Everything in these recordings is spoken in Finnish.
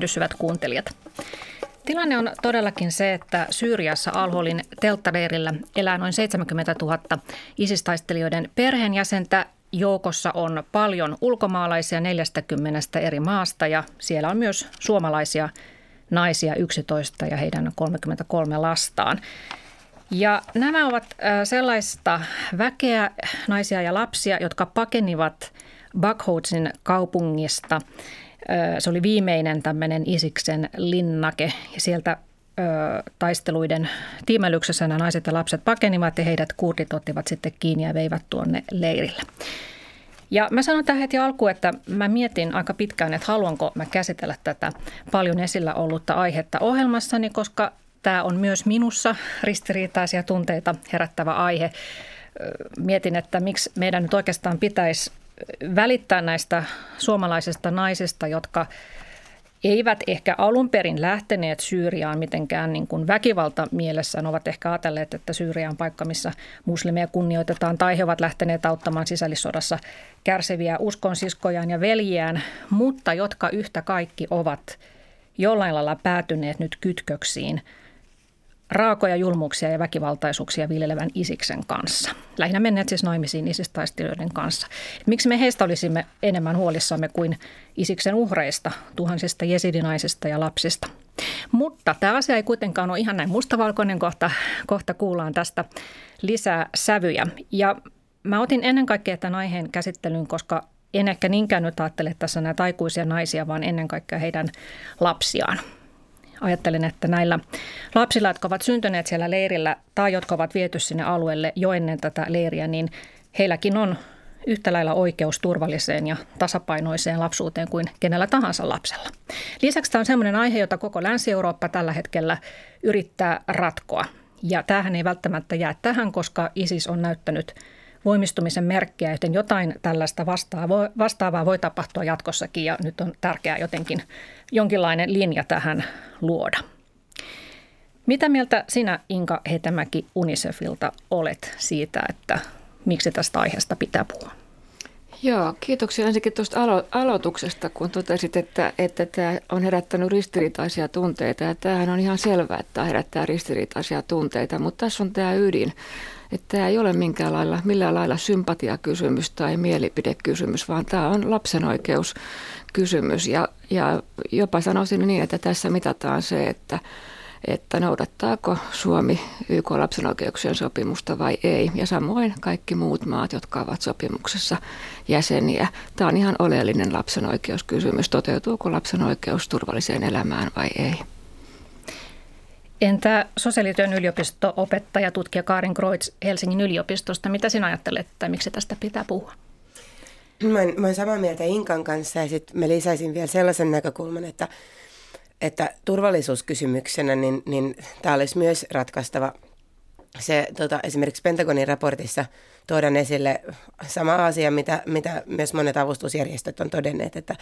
tervehdys hyvät kuuntelijat. Tilanne on todellakin se, että Syyriassa Alholin telttaleirillä elää noin 70 000 isistaistelijoiden perheenjäsentä. Joukossa on paljon ulkomaalaisia 40 eri maasta ja siellä on myös suomalaisia naisia 11 ja heidän 33 lastaan. Ja nämä ovat sellaista väkeä, naisia ja lapsia, jotka pakenivat Bakhoutsin kaupungista. Se oli viimeinen tämmöinen Isiksen linnake ja sieltä taisteluiden tiimelyksessä nämä naiset ja lapset pakenivat ja heidät kurdit ottivat sitten kiinni ja veivät tuonne leirille. Ja mä sanon tähän heti alkuun, että mä mietin aika pitkään, että haluanko mä käsitellä tätä paljon esillä ollutta aihetta ohjelmassani, koska tämä on myös minussa ristiriitaisia tunteita herättävä aihe. Mietin, että miksi meidän nyt oikeastaan pitäisi välittää näistä suomalaisista naisista, jotka eivät ehkä alun perin lähteneet Syyriaan mitenkään niin kuin väkivalta mielessään, ovat ehkä ajatelleet, että Syyria on paikka, missä muslimeja kunnioitetaan, tai he ovat lähteneet auttamaan sisällissodassa kärsiviä uskonsiskojaan ja veljiään, mutta jotka yhtä kaikki ovat jollain lailla päätyneet nyt kytköksiin – raakoja julmuuksia ja väkivaltaisuuksia viljelevän Isiksen kanssa. Lähinnä menneet siis naimisiin isistaistelijoiden kanssa. Miksi me heistä olisimme enemmän huolissamme kuin Isiksen uhreista, tuhansista jesidinaisista ja lapsista? Mutta tämä asia ei kuitenkaan ole ihan näin mustavalkoinen kohta. Kohta kuullaan tästä lisää sävyjä. Ja mä otin ennen kaikkea tämän aiheen käsittelyyn, koska en ehkä niinkään nyt ajattele tässä näitä aikuisia naisia, vaan ennen kaikkea heidän lapsiaan ajattelen, että näillä lapsilla, jotka ovat syntyneet siellä leirillä tai jotka ovat viety sinne alueelle jo ennen tätä leiriä, niin heilläkin on yhtä lailla oikeus turvalliseen ja tasapainoiseen lapsuuteen kuin kenellä tahansa lapsella. Lisäksi tämä on sellainen aihe, jota koko Länsi-Eurooppa tällä hetkellä yrittää ratkoa. Ja tämähän ei välttämättä jää tähän, koska ISIS on näyttänyt voimistumisen merkkejä, joten jotain tällaista vastaavaa voi tapahtua jatkossakin ja nyt on tärkeää jotenkin jonkinlainen linja tähän luoda. Mitä mieltä sinä Inka Hetemäki Unicefilta olet siitä, että miksi tästä aiheesta pitää puhua? Joo, kiitoksia ensinnäkin tuosta alo- aloituksesta, kun totesit, että, että tämä on herättänyt ristiriitaisia tunteita. Ja tämähän on ihan selvää, että tämä herättää ristiriitaisia tunteita, mutta tässä on tämä ydin että tämä ei ole minkään lailla, millään lailla sympatiakysymys tai mielipidekysymys, vaan tämä on lapsen oikeuskysymys. Ja, ja jopa sanoisin niin, että tässä mitataan se, että, että noudattaako Suomi YK lapsen oikeuksien sopimusta vai ei. Ja samoin kaikki muut maat, jotka ovat sopimuksessa jäseniä. Tämä on ihan oleellinen lapsen oikeuskysymys. Toteutuuko lapsen oikeus turvalliseen elämään vai ei? Entä sosiaalityön yliopisto-opettaja, tutkija Karin Kreutz Helsingin yliopistosta? Mitä sinä ajattelet, että miksi tästä pitää puhua? Mä mä olen samaa mieltä Inkan kanssa ja sitten mä lisäisin vielä sellaisen näkökulman, että, että turvallisuuskysymyksenä niin, niin tämä olisi myös ratkaistava. Se, tota, esimerkiksi Pentagonin raportissa tuodaan esille sama asia, mitä, mitä myös monet avustusjärjestöt on todenneet, että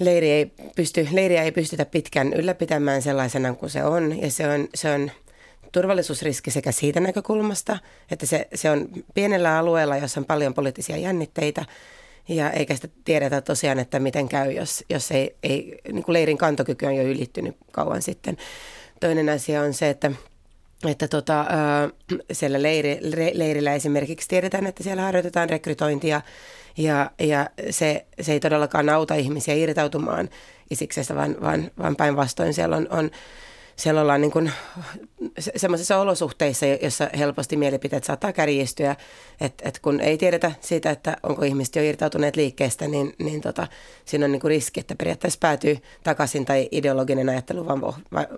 leiri ei pysty, leiriä ei pystytä pitkään ylläpitämään sellaisena kuin se on. Ja se on, se on turvallisuusriski sekä siitä näkökulmasta, että se, se on pienellä alueella, jossa on paljon poliittisia jännitteitä, ja eikä sitä tiedetä tosiaan, että miten käy, jos, jos ei, ei niin kuin leirin kantokyky on jo ylittynyt kauan sitten. Toinen asia on se, että että tota, siellä leiri, leirillä esimerkiksi tiedetään, että siellä harjoitetaan rekrytointia ja, ja se, se ei todellakaan auta ihmisiä irtautumaan isiksestä, vaan, vaan, vaan päinvastoin siellä on, on siellä ollaan niin kuin semmoisissa olosuhteissa, joissa helposti mielipiteet saattaa kärjistyä, että et kun ei tiedetä siitä, että onko ihmiset jo irtautuneet liikkeestä, niin, niin tota, siinä on niin kuin riski, että periaatteessa päätyy takaisin tai ideologinen ajattelu vaan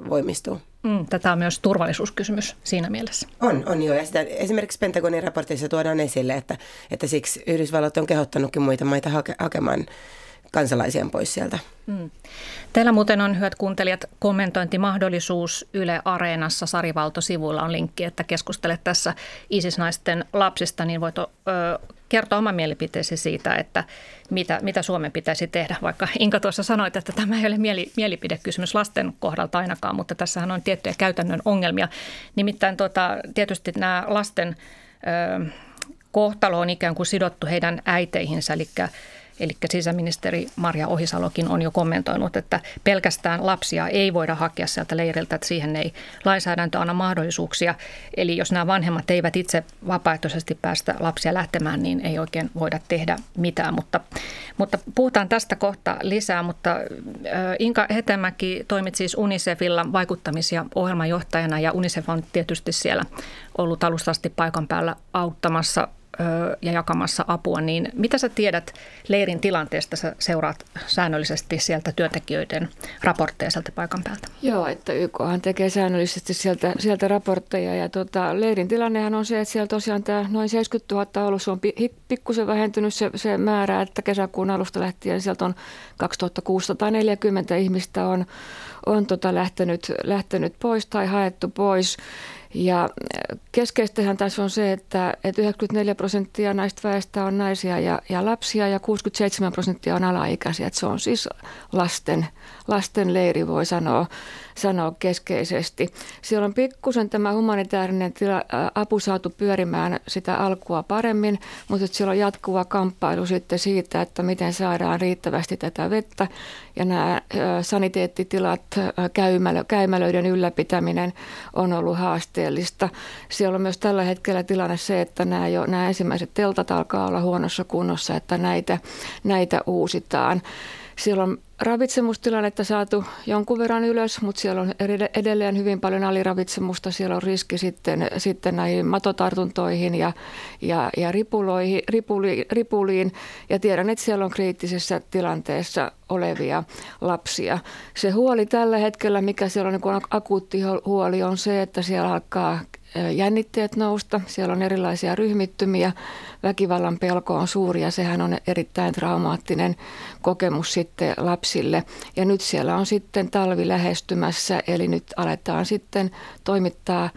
voimistuu. Mm, tätä on myös turvallisuuskysymys siinä mielessä. On, on joo. Ja sitä, esimerkiksi Pentagonin raportissa tuodaan esille, että, että siksi Yhdysvallat on kehottanutkin muita maita hake, hakemaan kansalaisia pois sieltä. Mm. Teillä muuten on, hyvät kuuntelijat, kommentointimahdollisuus Yle Areenassa. Sari Valto-sivuilla on linkki, että keskustelet tässä ISIS-naisten lapsista, niin voit ö, kertoa oman mielipiteesi siitä, että mitä, mitä Suomen pitäisi tehdä. Vaikka Inka tuossa sanoit, että tämä ei ole mieli, mielipidekysymys lasten kohdalta ainakaan, mutta tässähän on tiettyjä käytännön ongelmia. Nimittäin tuota, tietysti nämä lasten ö, kohtalo on ikään kuin sidottu heidän äiteihinsä, eli Eli sisäministeri Maria Ohisalokin on jo kommentoinut, että pelkästään lapsia ei voida hakea sieltä leiriltä, että siihen ei lainsäädäntö anna mahdollisuuksia. Eli jos nämä vanhemmat eivät itse vapaaehtoisesti päästä lapsia lähtemään, niin ei oikein voida tehdä mitään. Mutta, mutta puhutaan tästä kohta lisää, mutta Inka Hetemäki toimit siis UNICEFilla vaikuttamis- ja ohjelmanjohtajana ja UNICEF on tietysti siellä ollut alusta asti paikan päällä auttamassa ja jakamassa apua, niin mitä sä tiedät leirin tilanteesta? Sä seuraat säännöllisesti sieltä työntekijöiden raportteja sieltä paikan päältä. Joo, että YKhan tekee säännöllisesti sieltä, sieltä raportteja ja tota, leirin tilannehan on se, että siellä tosiaan tämä noin 70 000 ollut, se on pikkusen vähentynyt se, se määrä, että kesäkuun alusta lähtien sieltä on 2640 ihmistä on, on tota lähtenyt, lähtenyt pois tai haettu pois. Ja äh, keskeistähän tässä on se, että, että 94 prosenttia näistä väestä on naisia ja, ja lapsia ja 67 prosenttia on alaikäisiä. Että se on siis lasten, lasten leiri, voi sanoa, sanoa keskeisesti. Siellä on pikkusen tämä humanitaarinen tila, apu saatu pyörimään sitä alkua paremmin, mutta siellä on jatkuva kamppailu sitten siitä, että miten saadaan riittävästi tätä vettä. Ja nämä saniteettitilat, käymälö, käymälöiden ylläpitäminen on ollut haasteellista. Siellä on myös tällä hetkellä tilanne se, että nämä, jo, nämä ensimmäiset teltat alkaa olla huonossa kunnossa, että näitä, näitä uusitaan. Siellä on ravitsemustilannetta saatu jonkun verran ylös, mutta siellä on edelleen hyvin paljon aliravitsemusta. Siellä on riski sitten, sitten näihin matotartuntoihin ja, ja, ja ripuloihin, ripuli, ripuliin. Ja tiedän, että siellä on kriittisessä tilanteessa olevia lapsia. Se huoli tällä hetkellä, mikä siellä on niin akuutti huoli, on se, että siellä alkaa jännitteet nousta. Siellä on erilaisia ryhmittymiä. Väkivallan pelko on suuri ja sehän on erittäin traumaattinen kokemus sitten lapsille. Ja nyt siellä on sitten talvi lähestymässä, eli nyt aletaan sitten toimittaa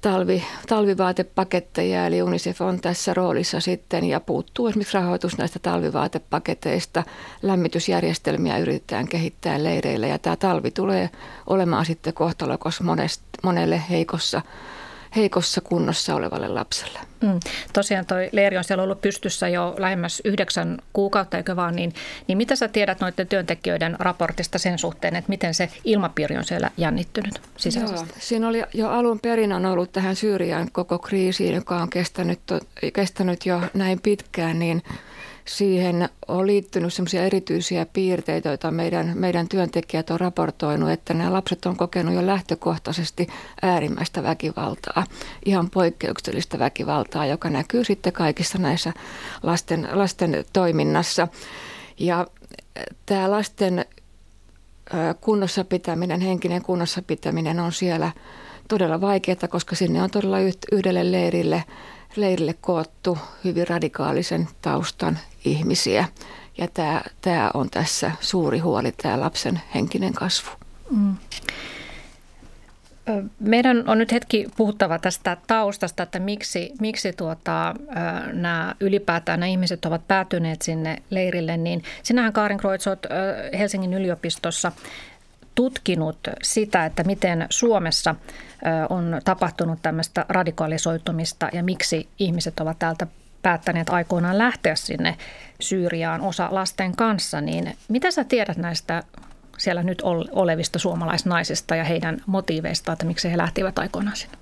talvi, talvivaatepaketteja, eli UNICEF on tässä roolissa sitten ja puuttuu esimerkiksi rahoitus näistä talvivaatepaketeista. Lämmitysjärjestelmiä yritetään kehittää leireille ja tämä talvi tulee olemaan sitten kohtalokas monelle heikossa heikossa kunnossa olevalle lapselle. Mm. Tosiaan toi leiri on siellä ollut pystyssä jo lähemmäs yhdeksän kuukautta, eikö vaan, niin, niin mitä sä tiedät noiden työntekijöiden raportista sen suhteen, että miten se ilmapiiri on siellä jännittynyt sisäisesti? Joo, siinä oli jo alun perin on ollut tähän Syyrian koko kriisiin, joka on kestänyt, kestänyt jo näin pitkään, niin siihen on liittynyt sellaisia erityisiä piirteitä, joita meidän, meidän työntekijät on raportoinut, että nämä lapset on kokenut jo lähtökohtaisesti äärimmäistä väkivaltaa, ihan poikkeuksellista väkivaltaa, joka näkyy sitten kaikissa näissä lasten, lasten toiminnassa. Ja tämä lasten kunnossa pitäminen, henkinen kunnossa pitäminen on siellä todella vaikeaa, koska sinne on todella yhdelle leirille leirille koottu hyvin radikaalisen taustan ihmisiä. Ja tämä, tämä on tässä suuri huoli, tämä lapsen henkinen kasvu. Mm. Meidän on nyt hetki puhuttava tästä taustasta, että miksi, miksi tuota, nämä ylipäätään nämä ihmiset ovat päätyneet sinne leirille. Niin sinähän Kaarin Kreutzot Helsingin yliopistossa tutkinut sitä, että miten Suomessa on tapahtunut tämmöistä radikalisoitumista ja miksi ihmiset ovat täältä päättäneet aikoinaan lähteä sinne Syyriaan osa lasten kanssa, niin mitä sä tiedät näistä siellä nyt olevista suomalaisnaisista ja heidän motiiveistaan, että miksi he lähtivät aikoinaan sinne?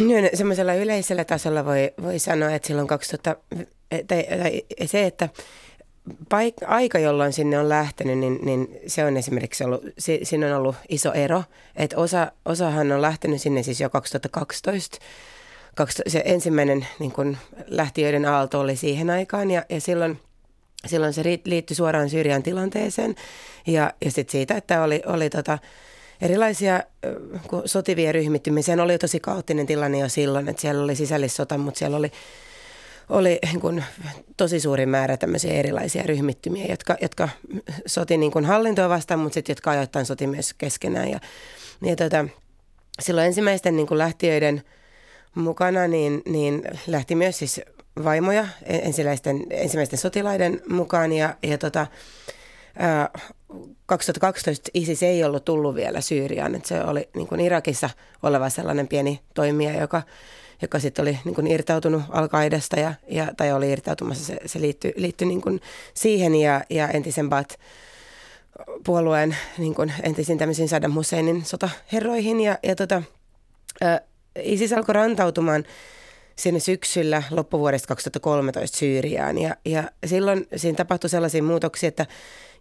No, semmoisella yleisellä tasolla voi, voi sanoa, että silloin 2000, tai, tai se, että paik- aika, jolloin sinne on lähtenyt, niin, niin se on esimerkiksi ollut, si- siinä on ollut iso ero. Että osa, osahan on lähtenyt sinne siis jo 2012. se ensimmäinen niin kun lähtiöiden aalto oli siihen aikaan ja, ja silloin, silloin se liittyi suoraan Syyrian tilanteeseen. Ja, ja sitten siitä, että oli, oli tota, erilaisia sotivia ryhmittymiä. Sehän oli tosi kaoottinen tilanne jo silloin, että siellä oli sisällissota, mutta siellä oli oli niin kuin, tosi suuri määrä tämmöisiä erilaisia ryhmittymiä, jotka, jotka soti niin kuin hallintoa vastaan, mutta sitten jotka ajoittain soti myös keskenään. Ja, ja tota, silloin ensimmäisten niin kuin lähtiöiden mukana niin, niin lähti myös siis vaimoja ensimmäisten, ensimmäisten sotilaiden mukaan ja, ja tota, 2012 ISIS ei ollut tullut vielä Syyriaan, että se oli niin kuin Irakissa oleva sellainen pieni toimija, joka, joka sitten oli niin kuin irtautunut al ja, ja, tai oli irtautumassa, se, se liittyi, liittyi niin siihen ja, ja entisen Bat puolueen niin kuin entisin tämmöisiin Saddam Husseinin sotaherroihin ja, ja tota, ä, ISIS alkoi rantautumaan sinne syksyllä loppuvuodesta 2013 Syyriaan ja, ja silloin siinä tapahtui sellaisia muutoksia, että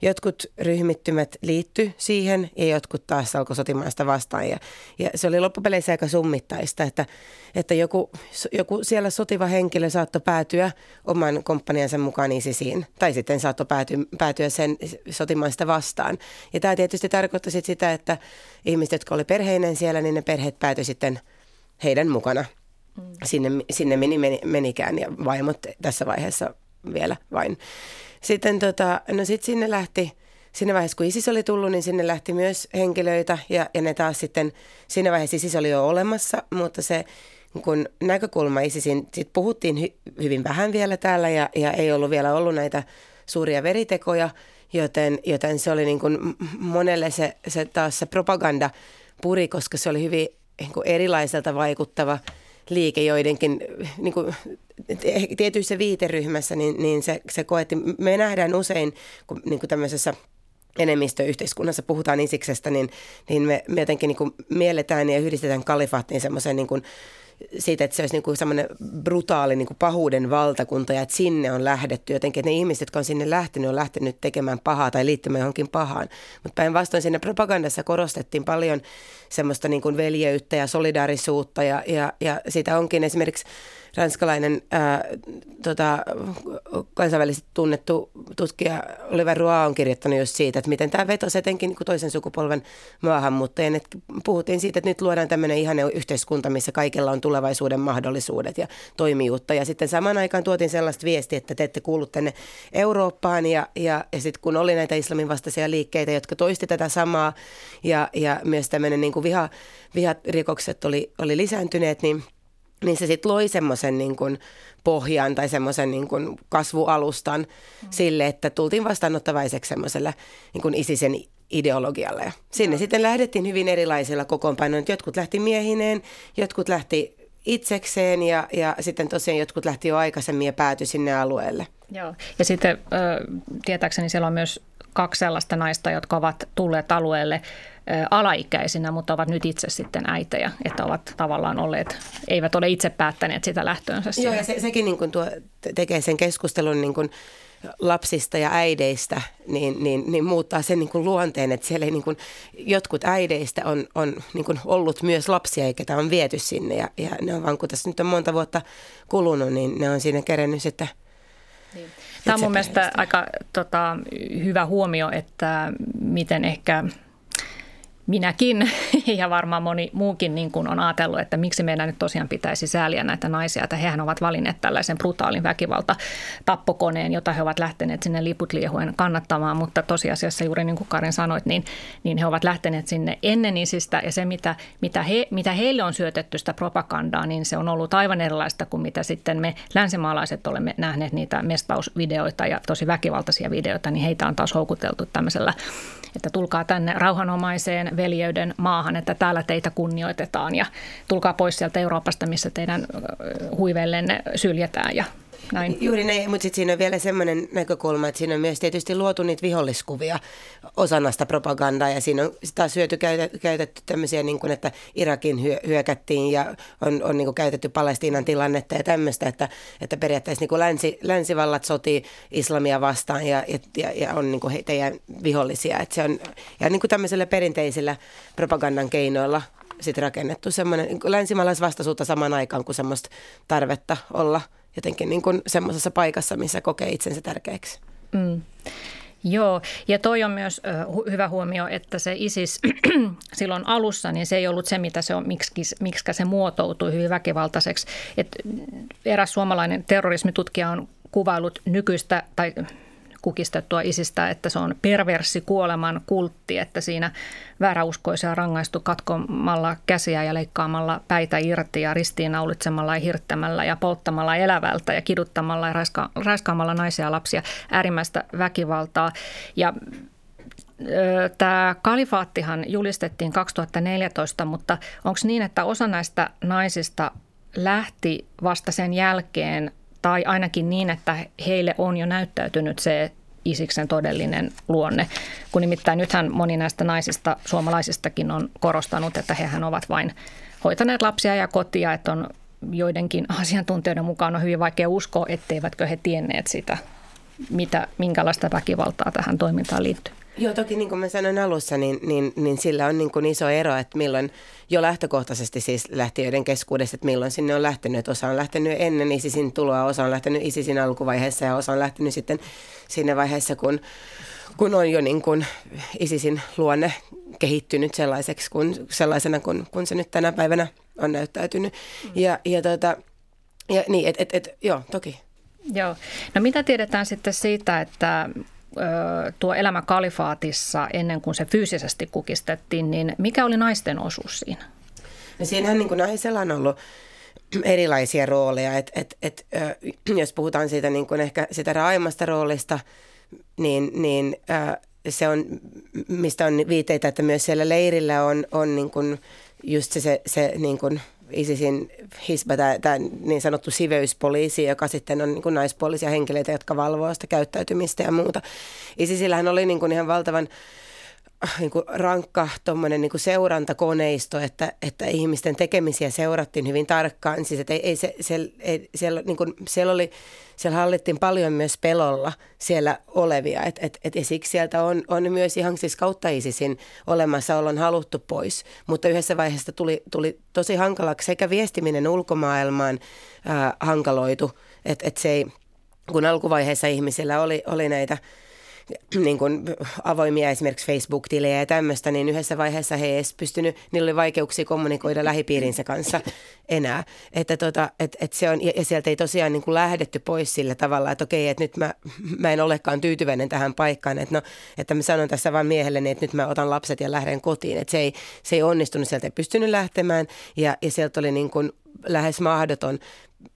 jotkut ryhmittymät liittyi siihen ja jotkut taas alkoi sotimaasta vastaan. Ja, ja se oli loppupeleissä aika summittaista, että, että joku, joku siellä sotiva henkilö saattoi päätyä oman komppaniansa mukaan ISISiin tai sitten saattoi päätyä, päätyä sen sotimaista vastaan. Ja tämä tietysti tarkoitti sitä, että ihmiset, jotka oli perheinen siellä, niin ne perheet päätyi sitten heidän mukana mm. sinne, sinne meni, meni, menikään ja vaimot tässä vaiheessa vielä vain. Sitten tota, no sit sinne lähti, siinä vaiheessa kun ISIS oli tullut, niin sinne lähti myös henkilöitä ja, ja ne taas sitten, siinä vaiheessa ISIS oli jo olemassa, mutta se kun näkökulma ISISin, sit puhuttiin hy, hyvin vähän vielä täällä ja, ja ei ollut vielä ollut näitä suuria veritekoja, joten, joten se oli niin kuin monelle se, se taas se propaganda puri, koska se oli hyvin niin kuin erilaiselta vaikuttava liike joidenkin niin kuin tietyissä viiteryhmässä, niin, niin se, se koetti, me nähdään usein kun, niin kuin tämmöisessä enemmistöyhteiskunnassa puhutaan isiksestä, niin, niin me, me jotenkin niin kuin mielletään ja yhdistetään kalifaattiin semmoisen niin kuin, siitä, että se olisi niin kuin semmoinen brutaali niin kuin pahuuden valtakunta ja että sinne on lähdetty jotenkin, että ne ihmiset, jotka on sinne lähtenyt, on lähtenyt tekemään pahaa tai liittymään johonkin pahaan. Mutta päinvastoin siinä propagandassa korostettiin paljon semmoista niin kuin veljeyttä ja solidaarisuutta ja, ja, ja sitä onkin esimerkiksi ranskalainen ää, tota, kansainvälisesti tunnettu tutkija Oliver Roa on kirjoittanut just siitä, että miten tämä vetosi etenkin niin toisen sukupolven maahanmuuttajien. Että puhuttiin siitä, että nyt luodaan tämmöinen ihane yhteiskunta, missä kaikilla on tulevaisuuden mahdollisuudet ja toimijuutta. Ja sitten samaan aikaan tuotiin sellaista viestiä, että te ette kuulu tänne Eurooppaan. Ja, ja, ja sitten kun oli näitä islamin vastaisia liikkeitä, jotka toisti tätä samaa ja, ja myös tämmöinen niin kuin viha, viharikokset oli, oli lisääntyneet, niin – niin se sitten loi semmoisen niin kuin pohjan tai semmoisen niin kuin kasvualustan mm. sille, että tultiin vastaanottavaiseksi semmoiselle niin kuin isisen ideologialle. Ja sinne no. sitten lähdettiin hyvin erilaisilla kokoonpanoilla. Jotkut lähti miehineen, jotkut lähti itsekseen ja, ja sitten tosiaan jotkut lähti jo aikaisemmin ja päätyi sinne alueelle. Joo, ja sitten tietääkseni siellä on myös kaksi sellaista naista, jotka ovat tulleet alueelle alaikäisinä, mutta ovat nyt itse sitten äitejä, että ovat tavallaan olleet, eivät ole itse päättäneet sitä lähtöönsä. Joo, ja se, sekin niin kuin tuo, tekee sen keskustelun niin kuin lapsista ja äideistä, niin, niin, niin muuttaa sen niin kuin luonteen, että siellä ei niin kuin, jotkut äideistä on, on niin kuin ollut myös lapsia, eikä tämä on viety sinne. Ja, ja ne on vaan, kun tässä nyt on monta vuotta kulunut, niin ne on siinä kerennyt sitten niin. Tämä on mun mielestä aika tota, hyvä huomio, että miten ehkä minäkin. Ja varmaan moni muukin niin kuin on ajatellut, että miksi meidän nyt tosiaan pitäisi sääliä näitä naisia, että hehän ovat valinneet tällaisen brutaalin väkivalta tappokoneen, jota he ovat lähteneet sinne liputliehujen kannattamaan, mutta tosiasiassa juuri niin kuin Karin sanoit, niin, niin he ovat lähteneet sinne ennen isistä. Ja se mitä, mitä, he, mitä heille on syötetty sitä propagandaa, niin se on ollut aivan erilaista kuin mitä sitten me länsimaalaiset olemme nähneet niitä mestausvideoita ja tosi väkivaltaisia videoita, niin heitä on taas houkuteltu tämmöisellä että tulkaa tänne rauhanomaiseen veljeyden maahan, että täällä teitä kunnioitetaan ja tulkaa pois sieltä Euroopasta, missä teidän huiveillenne syljetään ja näin. Juuri näin, mutta sitten siinä on vielä semmoinen näkökulma, että siinä on myös tietysti luotu niitä viholliskuvia osana sitä propagandaa ja siinä on taas syöty käytetty tämmöisiä, niin kuin, että Irakin hyö, hyökättiin ja on, on niin kuin käytetty Palestiinan tilannetta ja tämmöistä, että, että periaatteessa niin kuin länsi, länsivallat sotii islamia vastaan ja, ja, ja on niin kuin he, teidän vihollisia. Että se on, ja niin kuin tämmöisellä perinteisillä propagandan keinoilla sitten rakennettu semmoinen niin länsimaalaisvastaisuutta samaan aikaan kuin semmoista tarvetta olla – jotenkin niin kuin semmoisessa paikassa, missä kokee itsensä tärkeäksi. Mm. Joo, ja toi on myös uh, hyvä huomio, että se ISIS silloin alussa, niin se ei ollut se, mitä se on, miksi, miksi se muotoutui hyvin väkivaltaiseksi. Et eräs suomalainen terrorismitutkija on kuvailut nykyistä, tai kukistettua isistä, että se on perverssi kuoleman kultti, että siinä vääräuskoisia rangaistu katkomalla käsiä ja leikkaamalla päitä irti ja ristiinnaulitsemalla ja hirttämällä ja polttamalla elävältä ja kiduttamalla ja raiska- raiskaamalla naisia ja lapsia äärimmäistä väkivaltaa. Ja Tämä kalifaattihan julistettiin 2014, mutta onko niin, että osa näistä naisista lähti vasta sen jälkeen, tai ainakin niin, että heille on jo näyttäytynyt se Isiksen todellinen luonne. Kun nimittäin nythän moni näistä naisista, suomalaisistakin on korostanut, että hehän ovat vain hoitaneet lapsia ja kotia, että on joidenkin asiantuntijoiden mukaan on hyvin vaikea uskoa, etteivätkö he tienneet sitä, mitä, minkälaista väkivaltaa tähän toimintaan liittyy. Joo, toki niin kuin mä sanoin alussa, niin, niin, niin sillä on niin kuin iso ero, että milloin jo lähtökohtaisesti siis lähtiöiden keskuudessa, että milloin sinne on lähtenyt. Että osa on lähtenyt ennen ISISin tuloa, osa on lähtenyt ISISin alkuvaiheessa ja osa on lähtenyt sitten siinä vaiheessa, kun, kun on jo niin kuin ISISin luonne kehittynyt sellaiseksi, kun, sellaisena kun, kun se nyt tänä päivänä on näyttäytynyt. Mm. Ja, ja, tota, ja niin, että et, et, joo, toki. Joo. No mitä tiedetään sitten siitä, että tuo elämä kalifaatissa ennen kuin se fyysisesti kukistettiin, niin mikä oli naisten osuus siinä? No siinähän niin kuin naisella on ollut erilaisia rooleja. Et, et, et, jos puhutaan siitä niin kuin ehkä sitä raaimmasta roolista, niin, niin se on, mistä on viiteitä, että myös siellä leirillä on, on niin kuin just se, se, se niin kuin ISISin hisba, tämä niin sanottu siveyspoliisi, joka sitten on niin naispuolisia henkilöitä, jotka valvoo sitä käyttäytymistä ja muuta. ISISillähän oli niin kuin ihan valtavan niin kuin rankka niin kuin seurantakoneisto, että, että ihmisten tekemisiä seurattiin hyvin tarkkaan. Siis, että ei, ei se, se, ei, siellä, niin kuin, siellä, oli, siellä hallittiin paljon myös pelolla siellä olevia. Et, et, et, ja siksi sieltä on, on myös ihan siis kautta ISISin olemassaolon haluttu pois. Mutta yhdessä vaiheessa tuli, tuli tosi hankalaksi sekä viestiminen ulkomaailmaan ää, hankaloitu, että et se ei, kun alkuvaiheessa ihmisillä oli, oli näitä – niin kuin avoimia esimerkiksi Facebook-tilejä ja tämmöistä, niin yhdessä vaiheessa he ei edes pystynyt, niillä oli vaikeuksia kommunikoida lähipiirinsä kanssa enää. Että tota, et, et se on, ja sieltä ei tosiaan niin kuin lähdetty pois sillä tavalla, että okei, että nyt mä, mä en olekaan tyytyväinen tähän paikkaan, että, no, että mä sanon tässä vaan miehelleni, että nyt mä otan lapset ja lähden kotiin. Että se ei, se ei onnistunut, sieltä ei pystynyt lähtemään ja, ja sieltä oli niin kuin lähes mahdoton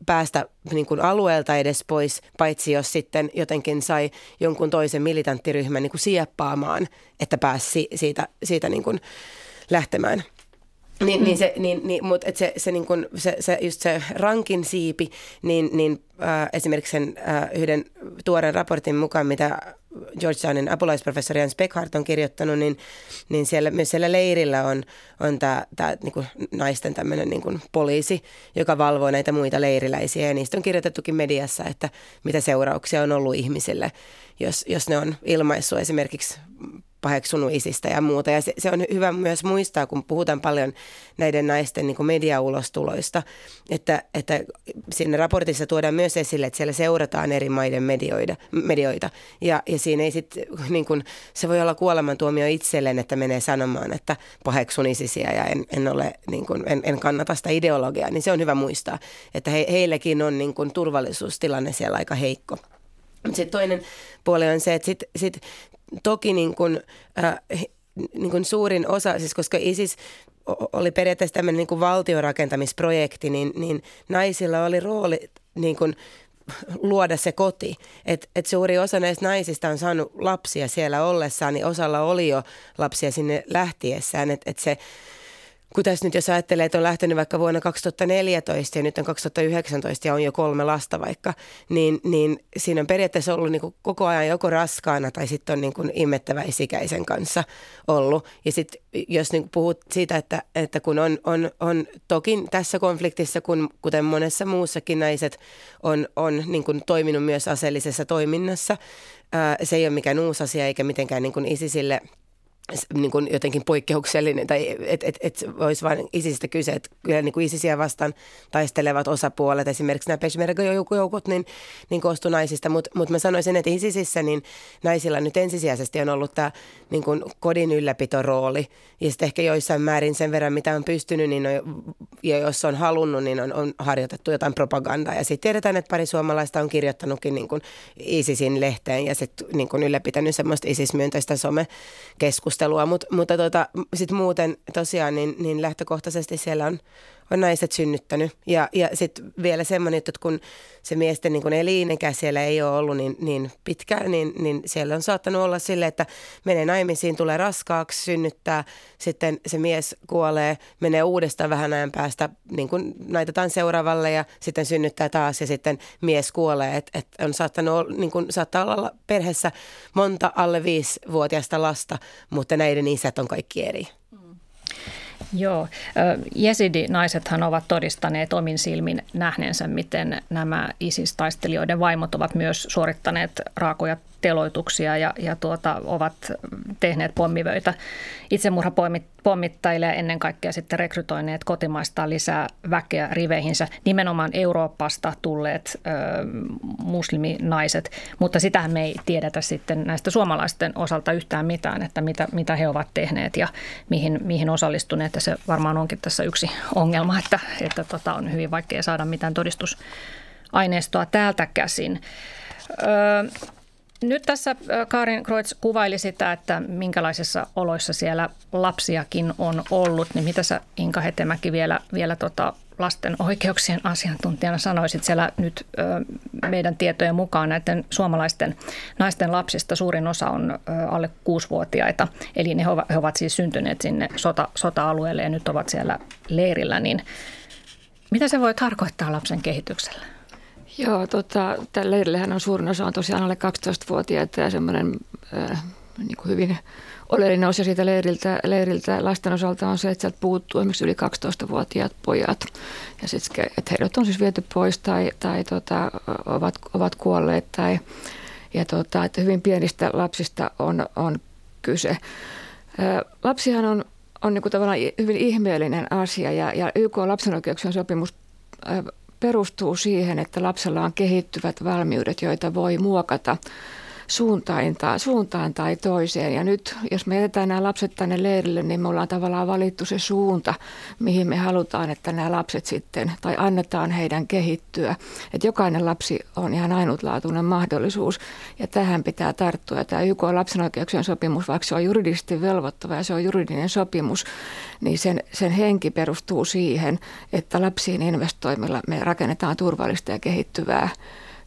päästä niin kuin alueelta edes pois, paitsi jos sitten jotenkin sai jonkun toisen militanttiryhmän niin kuin sieppaamaan, että pääsi siitä, siitä niin kuin lähtemään. Niin, niin se, niin, niin, mutta et se, se, niin kun, se, se, just se rankin siipi, niin, niin äh, esimerkiksi sen äh, yhden tuoren raportin mukaan, mitä Georgetownin apulaisprofessori Jens Beckhardt on kirjoittanut, niin, niin siellä, myös siellä leirillä on, on tämä niin naisten tämmöinen niin poliisi, joka valvoo näitä muita leiriläisiä. Ja niistä on kirjoitettukin mediassa, että mitä seurauksia on ollut ihmisille, jos, jos ne on ilmaissut esimerkiksi paheksunut isistä ja muuta. Ja se, se on hyvä myös muistaa, kun puhutaan paljon näiden naisten niin mediaulostuloista, että, että siinä raportissa tuodaan myös esille, että siellä seurataan eri maiden medioida, medioita. Ja, ja siinä ei sit, niin kuin, se voi olla kuolemantuomio itselleen, että menee sanomaan, että paheksun isisiä ja en, en, ole, niin kuin, en, en kannata sitä ideologiaa. Niin se on hyvä muistaa, että he, heillekin on niin kuin, turvallisuustilanne siellä aika heikko. Sitten toinen puoli on se, että sit, sit toki niin kuin, äh, niin kuin suurin osa, siis koska ISIS oli periaatteessa tämmöinen niin kuin valtiorakentamisprojekti, niin, niin naisilla oli rooli niin kuin luoda se koti. Et, et suuri osa näistä naisista on saanut lapsia siellä ollessaan, niin osalla oli jo lapsia sinne lähtiessään. Että et se kun tässä nyt jos ajattelee, että on lähtenyt vaikka vuonna 2014 ja nyt on 2019 ja on jo kolme lasta vaikka, niin, niin siinä on periaatteessa ollut niin koko ajan joko raskaana tai sitten on niin kuin imettäväisikäisen kanssa ollut. Ja sitten jos niin puhut siitä, että, että kun on, on, on toki tässä konfliktissa, kun, kuten monessa muussakin naiset on, on niin kuin toiminut myös aseellisessa toiminnassa, ää, se ei ole mikään uusi asia eikä mitenkään niin kuin ISISille – niin kuin jotenkin poikkeuksellinen, tai että et, et olisi vain isistä kyse, että kyllä niin kuin isisiä vastaan taistelevat osapuolet, esimerkiksi nämä Peshmerga-joukot, niin, niin koostuu naisista, mutta mut mä sanoisin, että isisissä niin naisilla nyt ensisijaisesti on ollut tämä niin kuin kodin ylläpitorooli, ja sitten ehkä joissain määrin sen verran, mitä on pystynyt, niin on ja jos on halunnut, niin on, on harjoitettu jotain propagandaa. Ja sitten tiedetään, että pari suomalaista on kirjoittanutkin niin kuin ISISin lehteen ja sitten niin ylläpitänyt semmoista ISIS-myönteistä somekeskustelua. Mut, mutta tota, sitten muuten tosiaan niin, niin lähtökohtaisesti siellä on on naiset synnyttänyt. Ja, ja sitten vielä semmoinen, että kun se miesten niin elinikä siellä ei ole ollut niin, niin pitkään, niin, niin siellä on saattanut olla sille, että menee naimisiin, tulee raskaaksi, synnyttää, sitten se mies kuolee, menee uudestaan vähän ajan päästä, niin kuin naitetaan seuraavalle ja sitten synnyttää taas ja sitten mies kuolee. Et, et on saattanut, niin kuin, saattaa olla perheessä monta alle viisivuotiaista lasta, mutta näiden isät on kaikki eri. Joo, Jesidi-naisethan ovat todistaneet omin silmin nähneensä, miten nämä ISIS-taistelijoiden vaimot ovat myös suorittaneet raakoja teloituksia ja, ja tuota, ovat tehneet pommivöitä. Itsemurhapommittajille ja ennen kaikkea sitten rekrytoineet kotimaista lisää väkeä riveihinsä, nimenomaan Euroopasta tulleet ö, musliminaiset, mutta sitähän me ei tiedetä sitten näistä suomalaisten osalta yhtään mitään, että mitä, mitä he ovat tehneet ja mihin, mihin osallistuneet. Ja se varmaan onkin tässä yksi ongelma, että, että tota on hyvin vaikea saada mitään todistusaineistoa täältä käsin. Öö, nyt tässä Karin Kreutz kuvaili sitä, että minkälaisissa oloissa siellä lapsiakin on ollut, niin mitä sä Inka Hetemäki vielä, vielä tota lasten oikeuksien asiantuntijana sanoisit siellä nyt ö, meidän tietojen mukaan näiden suomalaisten naisten lapsista suurin osa on ö, alle kuusivuotiaita, eli ne he ovat siis syntyneet sinne sota, sota-alueelle ja nyt ovat siellä leirillä, niin mitä se voi tarkoittaa lapsen kehitykselle? Joo, tota, tällä leirillehän on suurin osa on tosiaan alle 12-vuotiaita ja semmoinen äh, niin kuin hyvin oleellinen osa siitä leiriltä, leiriltä lasten osalta on se, että sieltä puuttuu esimerkiksi yli 12-vuotiaat pojat. Ja sitten, että heidät on siis viety pois tai, tai tota, ovat, ovat kuolleet tai ja tota, että hyvin pienistä lapsista on, on kyse. Äh, lapsihan on, on niin kuin tavallaan hyvin ihmeellinen asia ja, ja YK lapsen oikeuksien sopimus äh, perustuu siihen, että lapsella on kehittyvät valmiudet, joita voi muokata suuntaan tai, suuntaan tai toiseen. Ja nyt, jos me jätetään nämä lapset tänne leirille, niin me ollaan tavallaan valittu se suunta, mihin me halutaan, että nämä lapset sitten, tai annetaan heidän kehittyä. Että jokainen lapsi on ihan ainutlaatuinen mahdollisuus, ja tähän pitää tarttua. Tämä YK lapsen oikeuksien sopimus, vaikka se on juridisesti velvoittava ja se on juridinen sopimus, niin sen, sen henki perustuu siihen, että lapsiin investoimilla me rakennetaan turvallista ja kehittyvää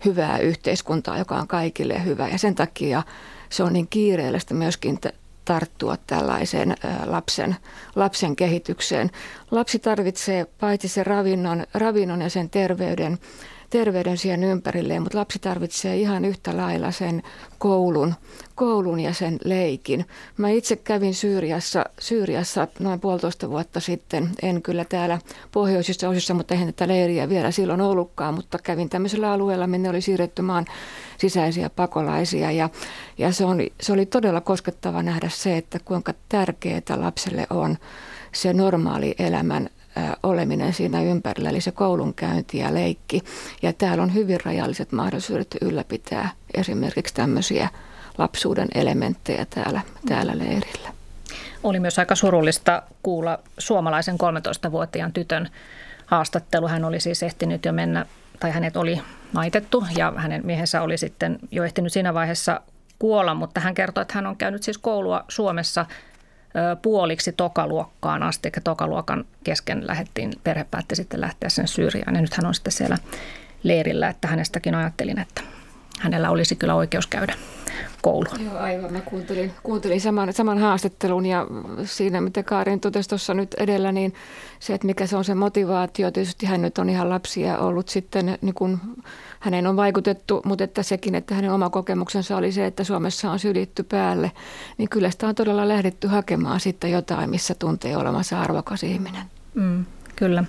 hyvää yhteiskuntaa, joka on kaikille hyvä. Ja sen takia se on niin kiireellistä myöskin tarttua tällaiseen lapsen, lapsen kehitykseen. Lapsi tarvitsee paitsi sen ravinnon, ravinnon ja sen terveyden, terveyden siihen ympärilleen, mutta lapsi tarvitsee ihan yhtä lailla sen koulun, koulun ja sen leikin. Mä itse kävin Syyriassa, Syyriassa noin puolitoista vuotta sitten, en kyllä täällä pohjoisissa osissa, mutta eihän tätä leiriä vielä silloin ollutkaan, mutta kävin tämmöisellä alueella, minne oli siirretty maan sisäisiä pakolaisia ja, ja se, on, se oli todella koskettava nähdä se, että kuinka tärkeää lapselle on se normaali elämän oleminen siinä ympärillä, eli se koulunkäynti ja leikki. Ja täällä on hyvin rajalliset mahdollisuudet ylläpitää esimerkiksi tämmöisiä lapsuuden elementtejä täällä, täällä leirillä. Oli myös aika surullista kuulla suomalaisen 13-vuotiaan tytön haastattelu. Hän oli siis ehtinyt jo mennä, tai hänet oli naitettu ja hänen miehensä oli sitten jo ehtinyt siinä vaiheessa kuolla, mutta hän kertoi, että hän on käynyt siis koulua Suomessa – puoliksi tokaluokkaan asti, eli tokaluokan kesken lähdettiin, perhe päätti sitten lähteä sen Syyriaan ja nyt hän on sitten siellä leirillä, että hänestäkin ajattelin, että hänellä olisi kyllä oikeus käydä kouluun. Joo, aivan. Mä kuuntelin, kuuntelin saman, saman haastattelun ja siinä, mitä Kaarin totesi tuossa nyt edellä, niin se, että mikä se on se motivaatio. Tietysti hän nyt on ihan lapsia ollut sitten, niin kuin hänen on vaikutettu, mutta että sekin, että hänen oma kokemuksensa oli se, että Suomessa on sylitty päälle, niin kyllä sitä on todella lähdetty hakemaan sitten jotain, missä tuntee olemassa arvokas ihminen. Mm, kyllä.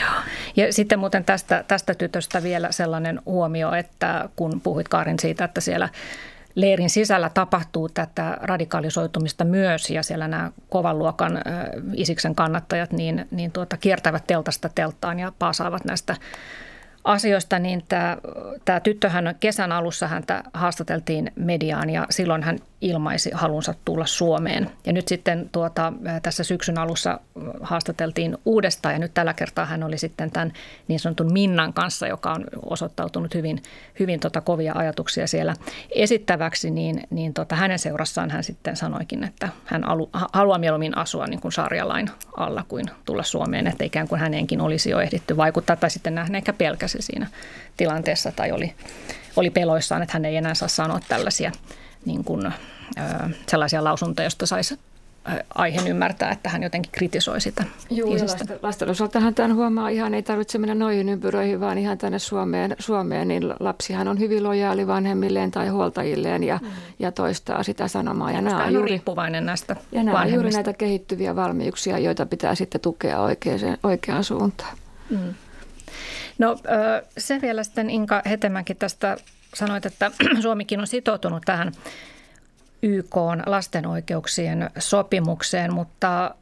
Joo. Ja sitten muuten tästä, tästä tytöstä vielä sellainen huomio, että kun puhuit Kaarin siitä, että siellä leirin sisällä tapahtuu tätä radikalisoitumista myös ja siellä nämä kovan luokan isiksen kannattajat niin, niin tuota, kiertävät teltasta telttaan ja paasaavat näistä asioista, niin tämä, tämä tyttöhän kesän alussa häntä haastateltiin mediaan ja silloin hän ilmaisi halunsa tulla Suomeen. Ja nyt sitten tuota, tässä syksyn alussa haastateltiin uudestaan ja nyt tällä kertaa hän oli sitten tämän niin sanotun Minnan kanssa, joka on osoittautunut hyvin, hyvin tota kovia ajatuksia siellä esittäväksi, niin, niin tota, hänen seurassaan hän sitten sanoikin, että hän alu, haluaa mieluummin asua niin kuin sarjalain alla kuin tulla Suomeen, että ikään kuin häneenkin olisi jo ehditty vaikuttaa tai sitten nähdään ehkä pelkäsi siinä tilanteessa tai oli, oli peloissaan, että hän ei enää saa sanoa tällaisia niin kuin, sellaisia lausuntoja, joista saisi aiheen ymmärtää, että hän jotenkin kritisoi sitä Joo, lasten, lasten osaltahan tämän huomaa ihan, ei tarvitse mennä noihin ympyröihin, vaan ihan tänne Suomeen, Suomeen niin lapsihan on hyvin lojaali vanhemmilleen tai huoltajilleen ja, mm. ja toistaa sitä sanomaa. Ja nämä on juuri, riippuvainen näistä Ja nämä on juuri näitä kehittyviä valmiuksia, joita pitää sitten tukea oikeaan, oikeaan suuntaan. Mm. No se vielä sitten Inka Hetemäki tästä sanoit, että Suomikin on sitoutunut tähän YK lasten oikeuksien sopimukseen, mutta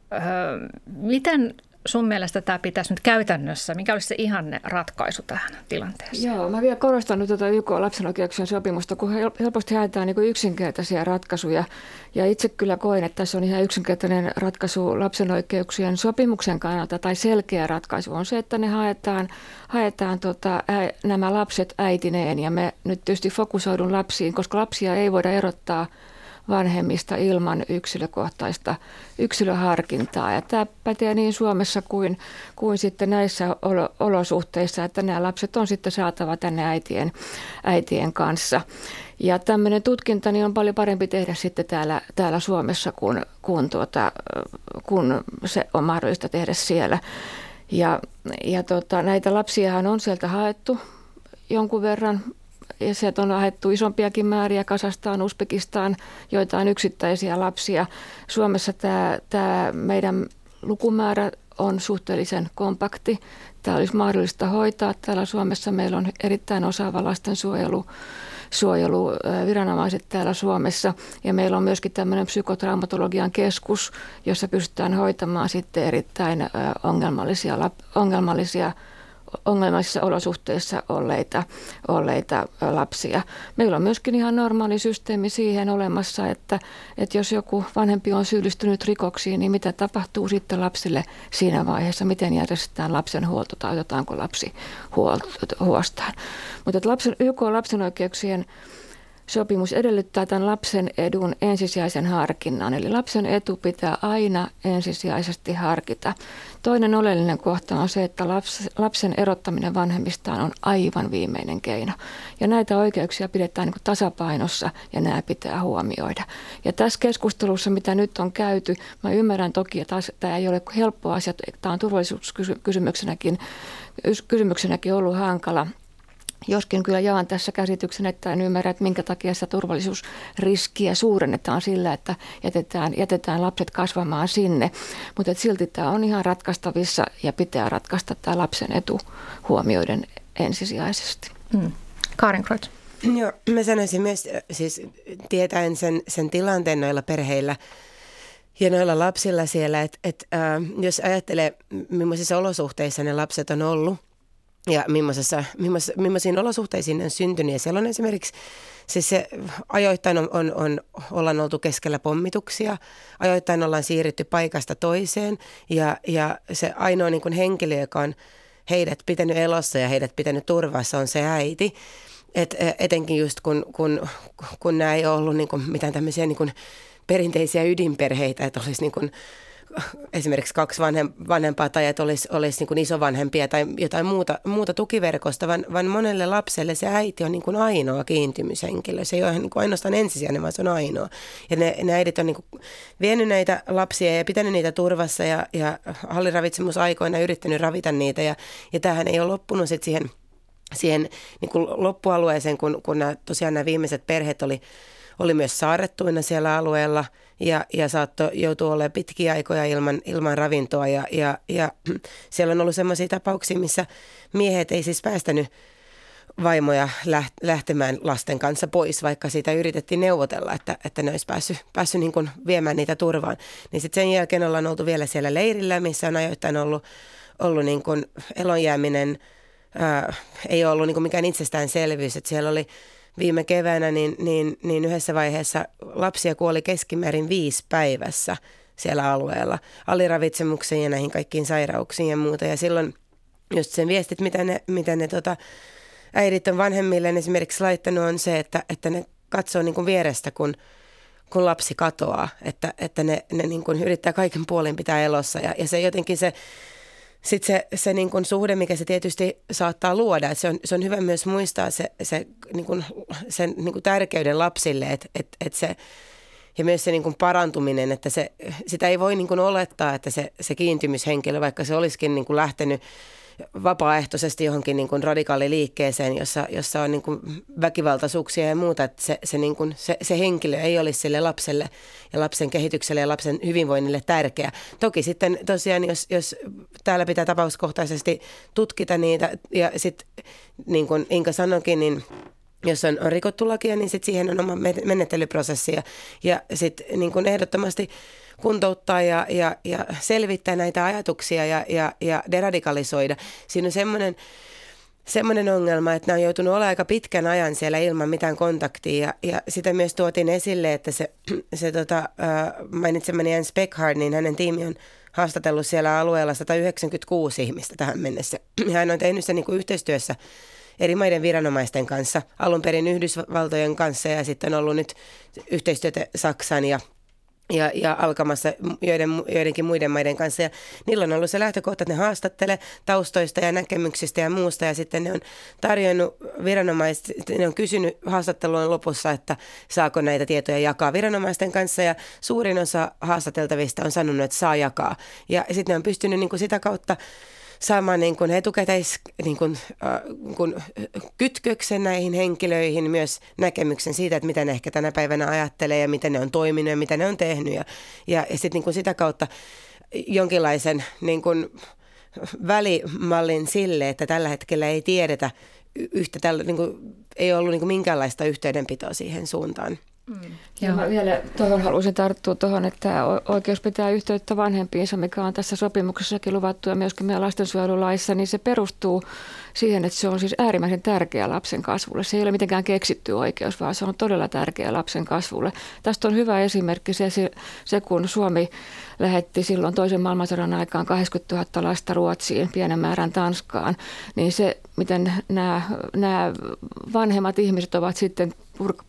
miten sun mielestä tämä pitäisi nyt käytännössä, mikä olisi se ihanne ratkaisu tähän tilanteeseen? Joo, mä vielä korostan nyt tätä YK lapsen oikeuksien sopimusta, kun helposti haetaan niin yksinkertaisia ratkaisuja. Ja itse kyllä koen, että tässä on ihan yksinkertainen ratkaisu lapsen oikeuksien sopimuksen kannalta, tai selkeä ratkaisu on se, että ne haetaan, haetaan tota, ä, nämä lapset äitineen. Ja me nyt tietysti fokusoidun lapsiin, koska lapsia ei voida erottaa – vanhemmista ilman yksilökohtaista yksilöharkintaa. Ja tämä pätee niin Suomessa kuin, kuin sitten näissä olosuhteissa, että nämä lapset on sitten saatava tänne äitien, äitien kanssa. Ja tämmöinen tutkinta niin on paljon parempi tehdä sitten täällä, täällä Suomessa, kun, kun, tuota, kun se on mahdollista tehdä siellä. Ja, ja tota, näitä lapsiahan on sieltä haettu jonkun verran ja sieltä on haettu isompiakin määriä Kasastaan, Uzbekistaan, joitain yksittäisiä lapsia. Suomessa tämä, tämä meidän lukumäärä on suhteellisen kompakti. Tämä olisi mahdollista hoitaa. Täällä Suomessa meillä on erittäin osaava lastensuojelu suojeluviranomaiset täällä Suomessa. Ja meillä on myöskin tämmöinen psykotraumatologian keskus, jossa pystytään hoitamaan sitten erittäin ongelmallisia, ongelmallisia ongelmallisissa olosuhteissa olleita, olleita lapsia. Meillä on myöskin ihan normaali systeemi siihen olemassa, että, että jos joku vanhempi on syyllistynyt rikoksiin, niin mitä tapahtuu sitten lapsille siinä vaiheessa, miten järjestetään lapsen huolto tai otetaanko lapsi huostaan. Mutta lapsen, YK lapsen oikeuksien sopimus edellyttää tämän lapsen edun ensisijaisen harkinnan. Eli lapsen etu pitää aina ensisijaisesti harkita. Toinen oleellinen kohta on se, että lapsen erottaminen vanhemmistaan on aivan viimeinen keino. Ja näitä oikeuksia pidetään niin tasapainossa ja nämä pitää huomioida. Ja tässä keskustelussa, mitä nyt on käyty, mä ymmärrän toki, että tämä ei ole helppo asia. Tämä on turvallisuuskysymyksenäkin kysymyksenäkin ollut hankala – Joskin kyllä jaan tässä käsityksen, että en ymmärrä, että minkä takia sitä turvallisuusriskiä suurennetaan sillä, että jätetään, jätetään lapset kasvamaan sinne. Mutta silti tämä on ihan ratkaistavissa ja pitää ratkaista tämä lapsen etu huomioiden ensisijaisesti. Mm. Karin Kreutz. Joo, mä sanoisin myös, siis tietäen sen, sen tilanteen noilla perheillä ja noilla lapsilla siellä, että, että äh, jos ajattelee, millaisissa olosuhteissa ne lapset on ollut, ja millaisissa, millaisissa, millaisiin olosuhteisiin ne on syntynyt. Ja siellä on esimerkiksi siis se ajoittain on, on, on, ollaan oltu keskellä pommituksia, ajoittain ollaan siirrytty paikasta toiseen ja, ja se ainoa niin kuin henkilö, joka on heidät pitänyt elossa ja heidät pitänyt turvassa on se äiti. Et, etenkin just kun, kun, kun nämä ei ole ollut niin kuin mitään tämmöisiä niin kuin perinteisiä ydinperheitä, että olisi niin kuin esimerkiksi kaksi vanhem, vanhempaa tai että olisi, olisi niin kuin isovanhempia tai jotain muuta, muuta tukiverkosta, vaan, vaan monelle lapselle se äiti on niin kuin ainoa kiintymyshenkilö. Se ei ole niin kuin ainoastaan ensisijainen, vaan se on ainoa. Ja ne, ne äidit on niin kuin vienyt näitä lapsia ja pitänyt niitä turvassa ja, ja halliravitsemusaikoina yrittänyt ravita niitä. Ja, ja tämähän ei ole loppunut sitten siihen, siihen niin kuin loppualueeseen, kun, kun nämä, tosiaan nämä viimeiset perheet oli, oli myös saarettuina siellä alueella – ja, ja saattoi joutua olemaan pitkiä aikoja ilman, ilman ravintoa. Ja, ja, ja siellä on ollut sellaisia tapauksia, missä miehet ei siis päästänyt vaimoja lähtemään lasten kanssa pois, vaikka siitä yritettiin neuvotella, että, että ne olisi päässyt, päässyt niin kuin viemään niitä turvaan. Niin sitten sen jälkeen ollaan oltu vielä siellä leirillä, missä on ajoittain ollut, ollut niin kuin elonjääminen, ää, ei ole ollut niin kuin mikään itsestäänselvyys, että siellä oli viime keväänä, niin, niin, niin yhdessä vaiheessa lapsia kuoli keskimäärin viisi päivässä siellä alueella. Aliravitsemukseen ja näihin kaikkiin sairauksiin ja muuta. Ja silloin just sen viestit, mitä ne, mitä ne tota, äidit on vanhemmille esimerkiksi laittanut, on se, että, että ne katsoo niin kuin vierestä, kun, kun lapsi katoaa, että, että ne, ne niin kuin yrittää kaiken puolin pitää elossa. Ja, ja se jotenkin se, sitten se, se niin kuin suhde, mikä se tietysti saattaa luoda, että se on, se on hyvä myös muistaa se, se niin kuin, sen niin kuin tärkeyden lapsille, että, että, että se, ja myös se niin kuin parantuminen, että se, sitä ei voi niin kuin olettaa, että se, se kiintymyshenkilö, vaikka se olisikin niin kuin lähtenyt vapaaehtoisesti johonkin niin kuin radikaaliliikkeeseen, jossa, jossa on niin kuin väkivaltaisuuksia ja muuta, että se, se, niin kuin, se, se henkilö ei olisi sille lapselle ja lapsen kehitykselle ja lapsen hyvinvoinnille tärkeä. Toki sitten tosiaan, jos, jos täällä pitää tapauskohtaisesti tutkita niitä ja sitten niin kuin Inka sanoikin, niin jos on, on rikottu lakia, niin sitten siihen on oma menettelyprosessi ja, ja sitten niin ehdottomasti kuntouttaa ja, ja, ja selvittää näitä ajatuksia ja, ja, ja deradikalisoida. Siinä on semmoinen semmoinen ongelma, että nämä on joutunut olemaan aika pitkän ajan siellä ilman mitään kontaktia. Ja, ja sitä myös tuotiin esille, että se, se tota, mainitsemani Jens Beckhard, niin hänen tiimi on haastatellut siellä alueella 196 ihmistä tähän mennessä. Ja hän on tehnyt sen niin kuin yhteistyössä eri maiden viranomaisten kanssa, alun perin Yhdysvaltojen kanssa ja sitten on ollut nyt yhteistyötä Saksan ja ja, ja alkamassa joiden, joidenkin muiden maiden kanssa. Ja niillä on ollut se lähtökohta, että ne haastattelee taustoista ja näkemyksistä ja muusta. Ja sitten ne on tarjonnut viranomaiset, ne on kysynyt haastattelun lopussa, että saako näitä tietoja jakaa viranomaisten kanssa. Ja suurin osa haastateltavista on sanonut, että saa jakaa. Ja sitten ne on pystynyt niin kuin sitä kautta saamaan niin kuin etukäteis niin kuin, äh, kun kytköksen näihin henkilöihin, myös näkemyksen siitä, että mitä ne ehkä tänä päivänä ajattelee ja miten ne on toiminut ja mitä ne on tehnyt. Ja, ja, ja sitten niin sitä kautta jonkinlaisen niin kuin, välimallin sille, että tällä hetkellä ei tiedetä yhtä, tällä, niin kuin, ei ollut niin kuin minkäänlaista yhteydenpitoa siihen suuntaan. Mm. Ja mä vielä tuohon haluaisin tarttua tuohon, että oikeus pitää yhteyttä vanhempiinsa, mikä on tässä sopimuksessakin luvattu ja myöskin meidän lastensuojelulaissa, niin se perustuu siihen, että se on siis äärimmäisen tärkeä lapsen kasvulle. Se ei ole mitenkään keksitty oikeus, vaan se on todella tärkeä lapsen kasvulle. Tästä on hyvä esimerkki se, se kun Suomi lähetti silloin toisen maailmansodan aikaan 80 000 lasta Ruotsiin, pienen määrän Tanskaan, niin se, miten nämä, nämä vanhemmat ihmiset ovat sitten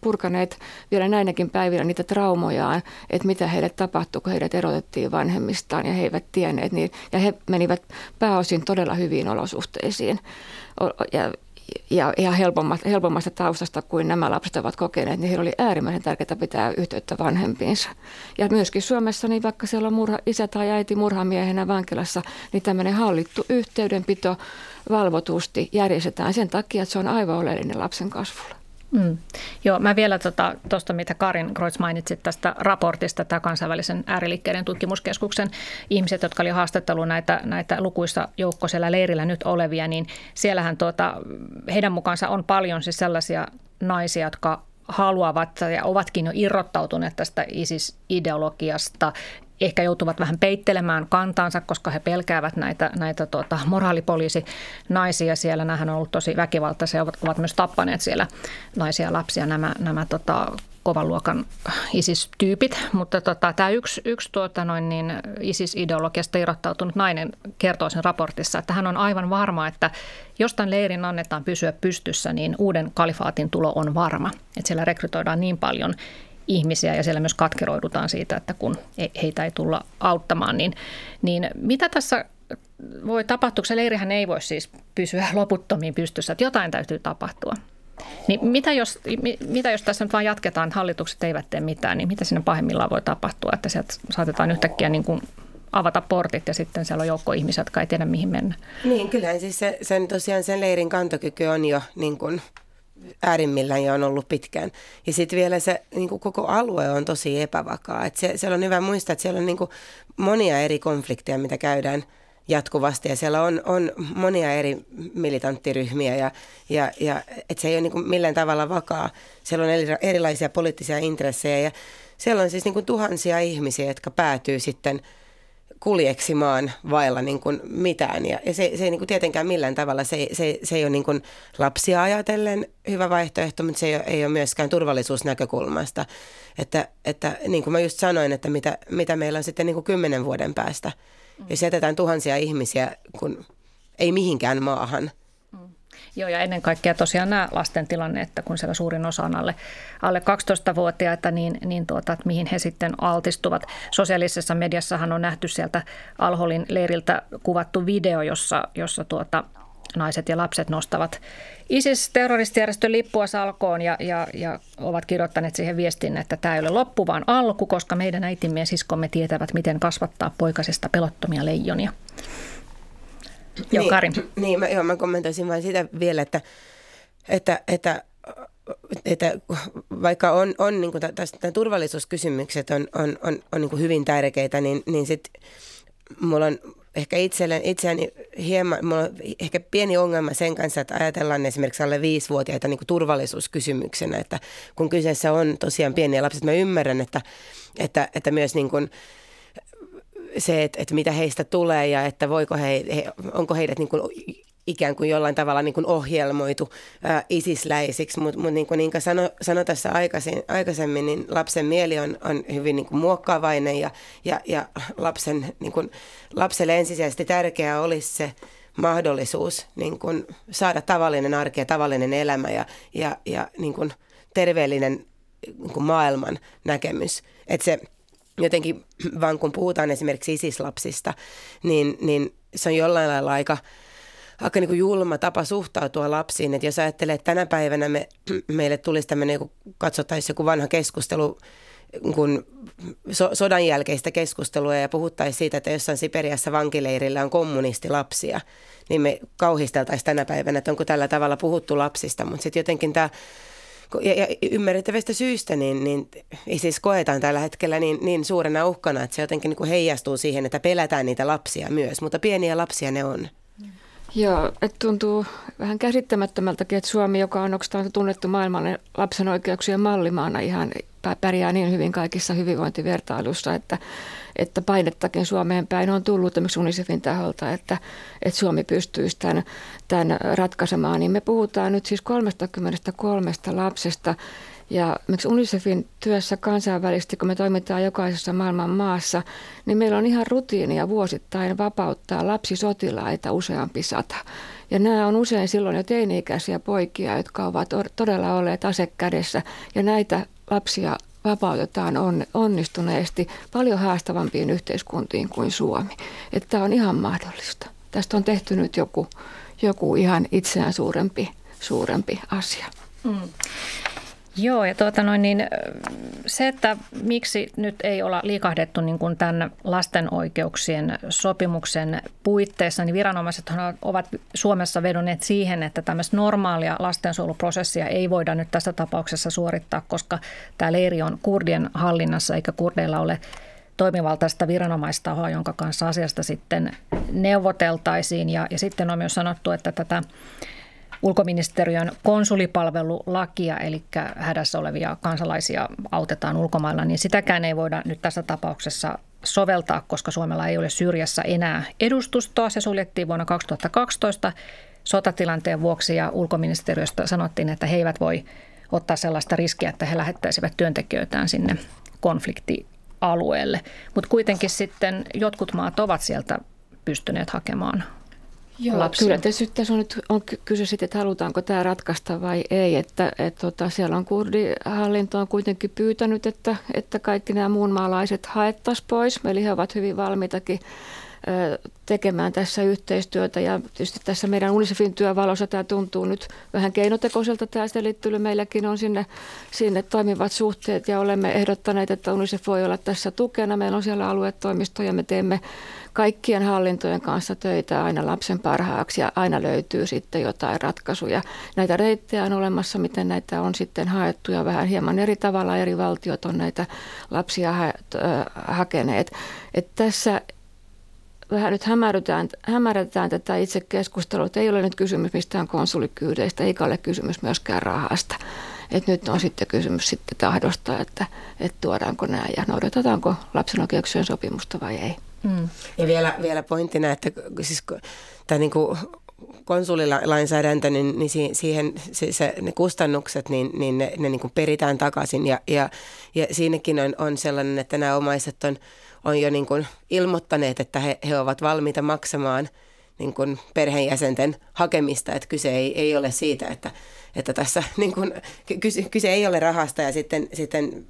purkaneet vielä näinäkin päivinä niitä traumojaan, että mitä heille tapahtui, kun heidät erotettiin vanhemmistaan ja he eivät tienneet. Niin, ja he menivät pääosin todella hyviin olosuhteisiin ja, ja ihan helpommasta, helpommasta taustasta kuin nämä lapset ovat kokeneet, niin heillä oli äärimmäisen tärkeää pitää yhteyttä vanhempiinsa. Ja myöskin Suomessa, niin vaikka siellä on murha, isä tai äiti murhamiehenä vankilassa, niin tämmöinen hallittu yhteydenpito valvotusti järjestetään sen takia, että se on aivan oleellinen lapsen kasvulle. Mm. Joo, mä vielä tuosta, tota, mitä Karin Kreutz mainitsi tästä raportista, tämä kansainvälisen ääriliikkeiden tutkimuskeskuksen ihmiset, jotka oli haastattelut näitä, näitä lukuissa joukko siellä leirillä nyt olevia, niin siellähän tuota, heidän mukaansa on paljon siis sellaisia naisia, jotka haluavat ja ovatkin jo irrottautuneet tästä ISIS-ideologiasta ehkä joutuvat vähän peittelemään kantaansa, koska he pelkäävät näitä, näitä tuota, moraalipoliisinaisia siellä. Nämähän on ollut tosi väkivaltaisia, ovat, ovat myös tappaneet siellä naisia ja lapsia nämä, nämä tota, kovan luokan ISIS-tyypit, mutta tota, tämä yksi, yksi tuota, noin niin ISIS-ideologiasta irrottautunut nainen kertoo sen raportissa, että hän on aivan varma, että jos tämän leirin annetaan pysyä pystyssä, niin uuden kalifaatin tulo on varma. Että siellä rekrytoidaan niin paljon ihmisiä ja siellä myös katkeroidutaan siitä, että kun heitä ei tulla auttamaan, niin, niin mitä tässä voi tapahtua, se leirihän ei voi siis pysyä loputtomiin pystyssä, että jotain täytyy tapahtua. Niin mitä jos, mitä jos tässä nyt vaan jatketaan, hallitukset eivät tee mitään, niin mitä siinä pahimmillaan voi tapahtua, että sieltä saatetaan yhtäkkiä niin kuin avata portit ja sitten siellä on joukko ihmisiä, jotka ei tiedä mihin mennä. Niin, kyllähän siis se, sen, tosiaan sen leirin kantokyky on jo niin kuin äärimmillään ja on ollut pitkään. Ja sitten vielä se niin kuin koko alue on tosi epävakaa. Et se, siellä on hyvä muistaa, että siellä on niin kuin monia eri konflikteja, mitä käydään jatkuvasti ja siellä on, on monia eri militanttiryhmiä ja, ja, ja että se ei ole niin kuin millään tavalla vakaa. Siellä on erilaisia poliittisia intressejä ja siellä on siis niin kuin tuhansia ihmisiä, jotka päätyy sitten kuljeksimaan vailla niin kuin mitään. Ja, se, se ei niin kuin tietenkään millään tavalla, se, se, se ei ole niin kuin lapsia ajatellen hyvä vaihtoehto, mutta se ei ole, ei ole myöskään turvallisuusnäkökulmasta. Että, että niin kuin mä just sanoin, että mitä, mitä meillä on sitten niin kuin kymmenen vuoden päästä, jos jätetään tuhansia ihmisiä kun ei mihinkään maahan – Joo, ja ennen kaikkea tosiaan nämä lasten tilanne, että kun siellä suurin osa on alle, alle 12-vuotiaita, niin, niin tuota, että mihin he sitten altistuvat. Sosiaalisessa mediassahan on nähty sieltä Alholin leiriltä kuvattu video, jossa, jossa tuota, naiset ja lapset nostavat ISIS-terroristijärjestön lippua salkoon ja, ja, ja ovat kirjoittaneet siihen viestin, että tämä ei ole loppu, vaan alku, koska meidän äitimme ja siskomme tietävät, miten kasvattaa poikasesta pelottomia leijonia. Joo, niin, Karin. Niin, mä, joo, mä kommentoisin vain sitä vielä, että, että, että että vaikka on, on niin kuin tästä, turvallisuuskysymykset on, on, on, on niin kuin hyvin tärkeitä, niin, niin sit mulla on ehkä itselleen, itseäni hieman, mulla on ehkä pieni ongelma sen kanssa, että ajatellaan esimerkiksi alle viisivuotiaita niin kuin turvallisuuskysymyksenä, että kun kyseessä on tosiaan pieniä lapset, mä ymmärrän, että, että, että myös niin kuin, se, että, että mitä heistä tulee ja että voiko he, he onko heidät niin kuin ikään kuin jollain tavalla niin kuin ohjelmoitu ää, isisläisiksi, mutta mut niin kuin Inka sanoi sano tässä aikaisin, aikaisemmin, niin lapsen mieli on, on hyvin niin kuin muokkaavainen ja, ja, ja lapsen, niin kuin, lapselle ensisijaisesti tärkeää olisi se mahdollisuus niin kuin saada tavallinen arki ja tavallinen elämä ja, ja, ja niin kuin terveellinen niin kuin maailman näkemys. Että se jotenkin vaan kun puhutaan esimerkiksi isislapsista, niin, niin se on jollain lailla aika, aika niin kuin julma tapa suhtautua lapsiin. Että jos ajattelee, että tänä päivänä me, meille tulisi tämmöinen, kun katsottaisiin joku vanha keskustelu, kun so, sodan jälkeistä keskustelua ja puhuttaisiin siitä, että jossain Siperiassa vankileirillä on kommunistilapsia, niin me kauhisteltaisiin tänä päivänä, että onko tällä tavalla puhuttu lapsista. Mutta sitten jotenkin tämä ja, ja ymmärrettävistä syistä, niin, niin siis koetaan tällä hetkellä niin, niin suurena uhkana, että se jotenkin niin kuin heijastuu siihen, että pelätään niitä lapsia myös, mutta pieniä lapsia ne on. Joo, että tuntuu vähän käsittämättömältäkin, että Suomi, joka on oikeastaan tunnettu maailman lapsen oikeuksien mallimaana, ihan pärjää niin hyvin kaikissa hyvinvointivertailuissa, että, että painettakin Suomeen päin on tullut esimerkiksi UNICEFin taholta, että, että Suomi pystyisi tämän, tämän ratkaisemaan. Niin me puhutaan nyt siis 33 lapsesta, ja miksi UNICEFin työssä kansainvälisesti, kun me toimitaan jokaisessa maailman maassa, niin meillä on ihan rutiinia vuosittain vapauttaa lapsisotilaita useampi sata. Ja nämä on usein silloin jo teini-ikäisiä poikia, jotka ovat todella olleet asekädessä. Ja näitä lapsia vapautetaan on, onnistuneesti paljon haastavampiin yhteiskuntiin kuin Suomi. Että tämä on ihan mahdollista. Tästä on tehty nyt joku, joku ihan itseään suurempi, suurempi asia. Mm. Joo, ja tuota noin, niin se, että miksi nyt ei olla liikahdettu niin kuin tämän lasten oikeuksien sopimuksen puitteissa, niin viranomaiset ovat Suomessa vedonneet siihen, että tämmöistä normaalia lastensuojeluprosessia ei voida nyt tässä tapauksessa suorittaa, koska tämä leiri on kurdien hallinnassa, eikä kurdeilla ole toimivaltaista viranomaistahoa, jonka kanssa asiasta sitten neuvoteltaisiin. Ja, ja sitten on myös sanottu, että tätä ulkoministeriön konsulipalvelulakia, eli hädässä olevia kansalaisia autetaan ulkomailla, niin sitäkään ei voida nyt tässä tapauksessa soveltaa, koska Suomella ei ole Syyriassa enää edustustoa. Se suljettiin vuonna 2012 sotatilanteen vuoksi ja ulkoministeriöstä sanottiin, että he eivät voi ottaa sellaista riskiä, että he lähettäisivät työntekijöitään sinne konfliktialueelle. Mutta kuitenkin sitten jotkut maat ovat sieltä pystyneet hakemaan Joo, lapsia. Kyllä tässä, tässä on nyt on kyse sitten, että halutaanko tämä ratkaista vai ei. Että, et, tota, siellä on kurdihallinto on kuitenkin pyytänyt, että, että kaikki nämä muunmaalaiset haettaisiin pois. Eli he ovat hyvin valmiitakin tekemään tässä yhteistyötä. Ja tietysti tässä meidän UNICEFin työvalossa tämä tuntuu nyt vähän keinotekoiselta tämä selittely. Meilläkin on sinne, sinne toimivat suhteet ja olemme ehdottaneet, että UNICEF voi olla tässä tukena. Meillä on siellä aluetoimisto ja me teemme kaikkien hallintojen kanssa töitä aina lapsen parhaaksi ja aina löytyy sitten jotain ratkaisuja. Näitä reittejä on olemassa, miten näitä on sitten haettu ja vähän hieman eri tavalla eri valtiot on näitä lapsia ha- hakeneet. Et tässä vähän nyt hämärrytään, hämärretään tätä itse keskustelua. Ei ole nyt kysymys mistään konsulikyydeistä, eikä ole kysymys myöskään rahasta. Et nyt on sitten kysymys sitten tahdosta, että, että tuodaanko nämä ja noudatetaanko lapsen oikeuksien sopimusta vai ei. Mm. Ja vielä, vielä pointtina, että siis tämä niin kuin konsulilainsäädäntö, niin, niin siihen se, se, ne kustannukset, niin, niin ne, ne niin kuin peritään takaisin. Ja, ja, ja siinäkin on, on sellainen, että nämä omaiset on, on jo niin kuin ilmoittaneet, että he, he ovat valmiita maksamaan niin kuin perheenjäsenten hakemista. Että kyse ei, ei ole siitä, että, että tässä niin kuin, kyse, kyse ei ole rahasta ja sitten, sitten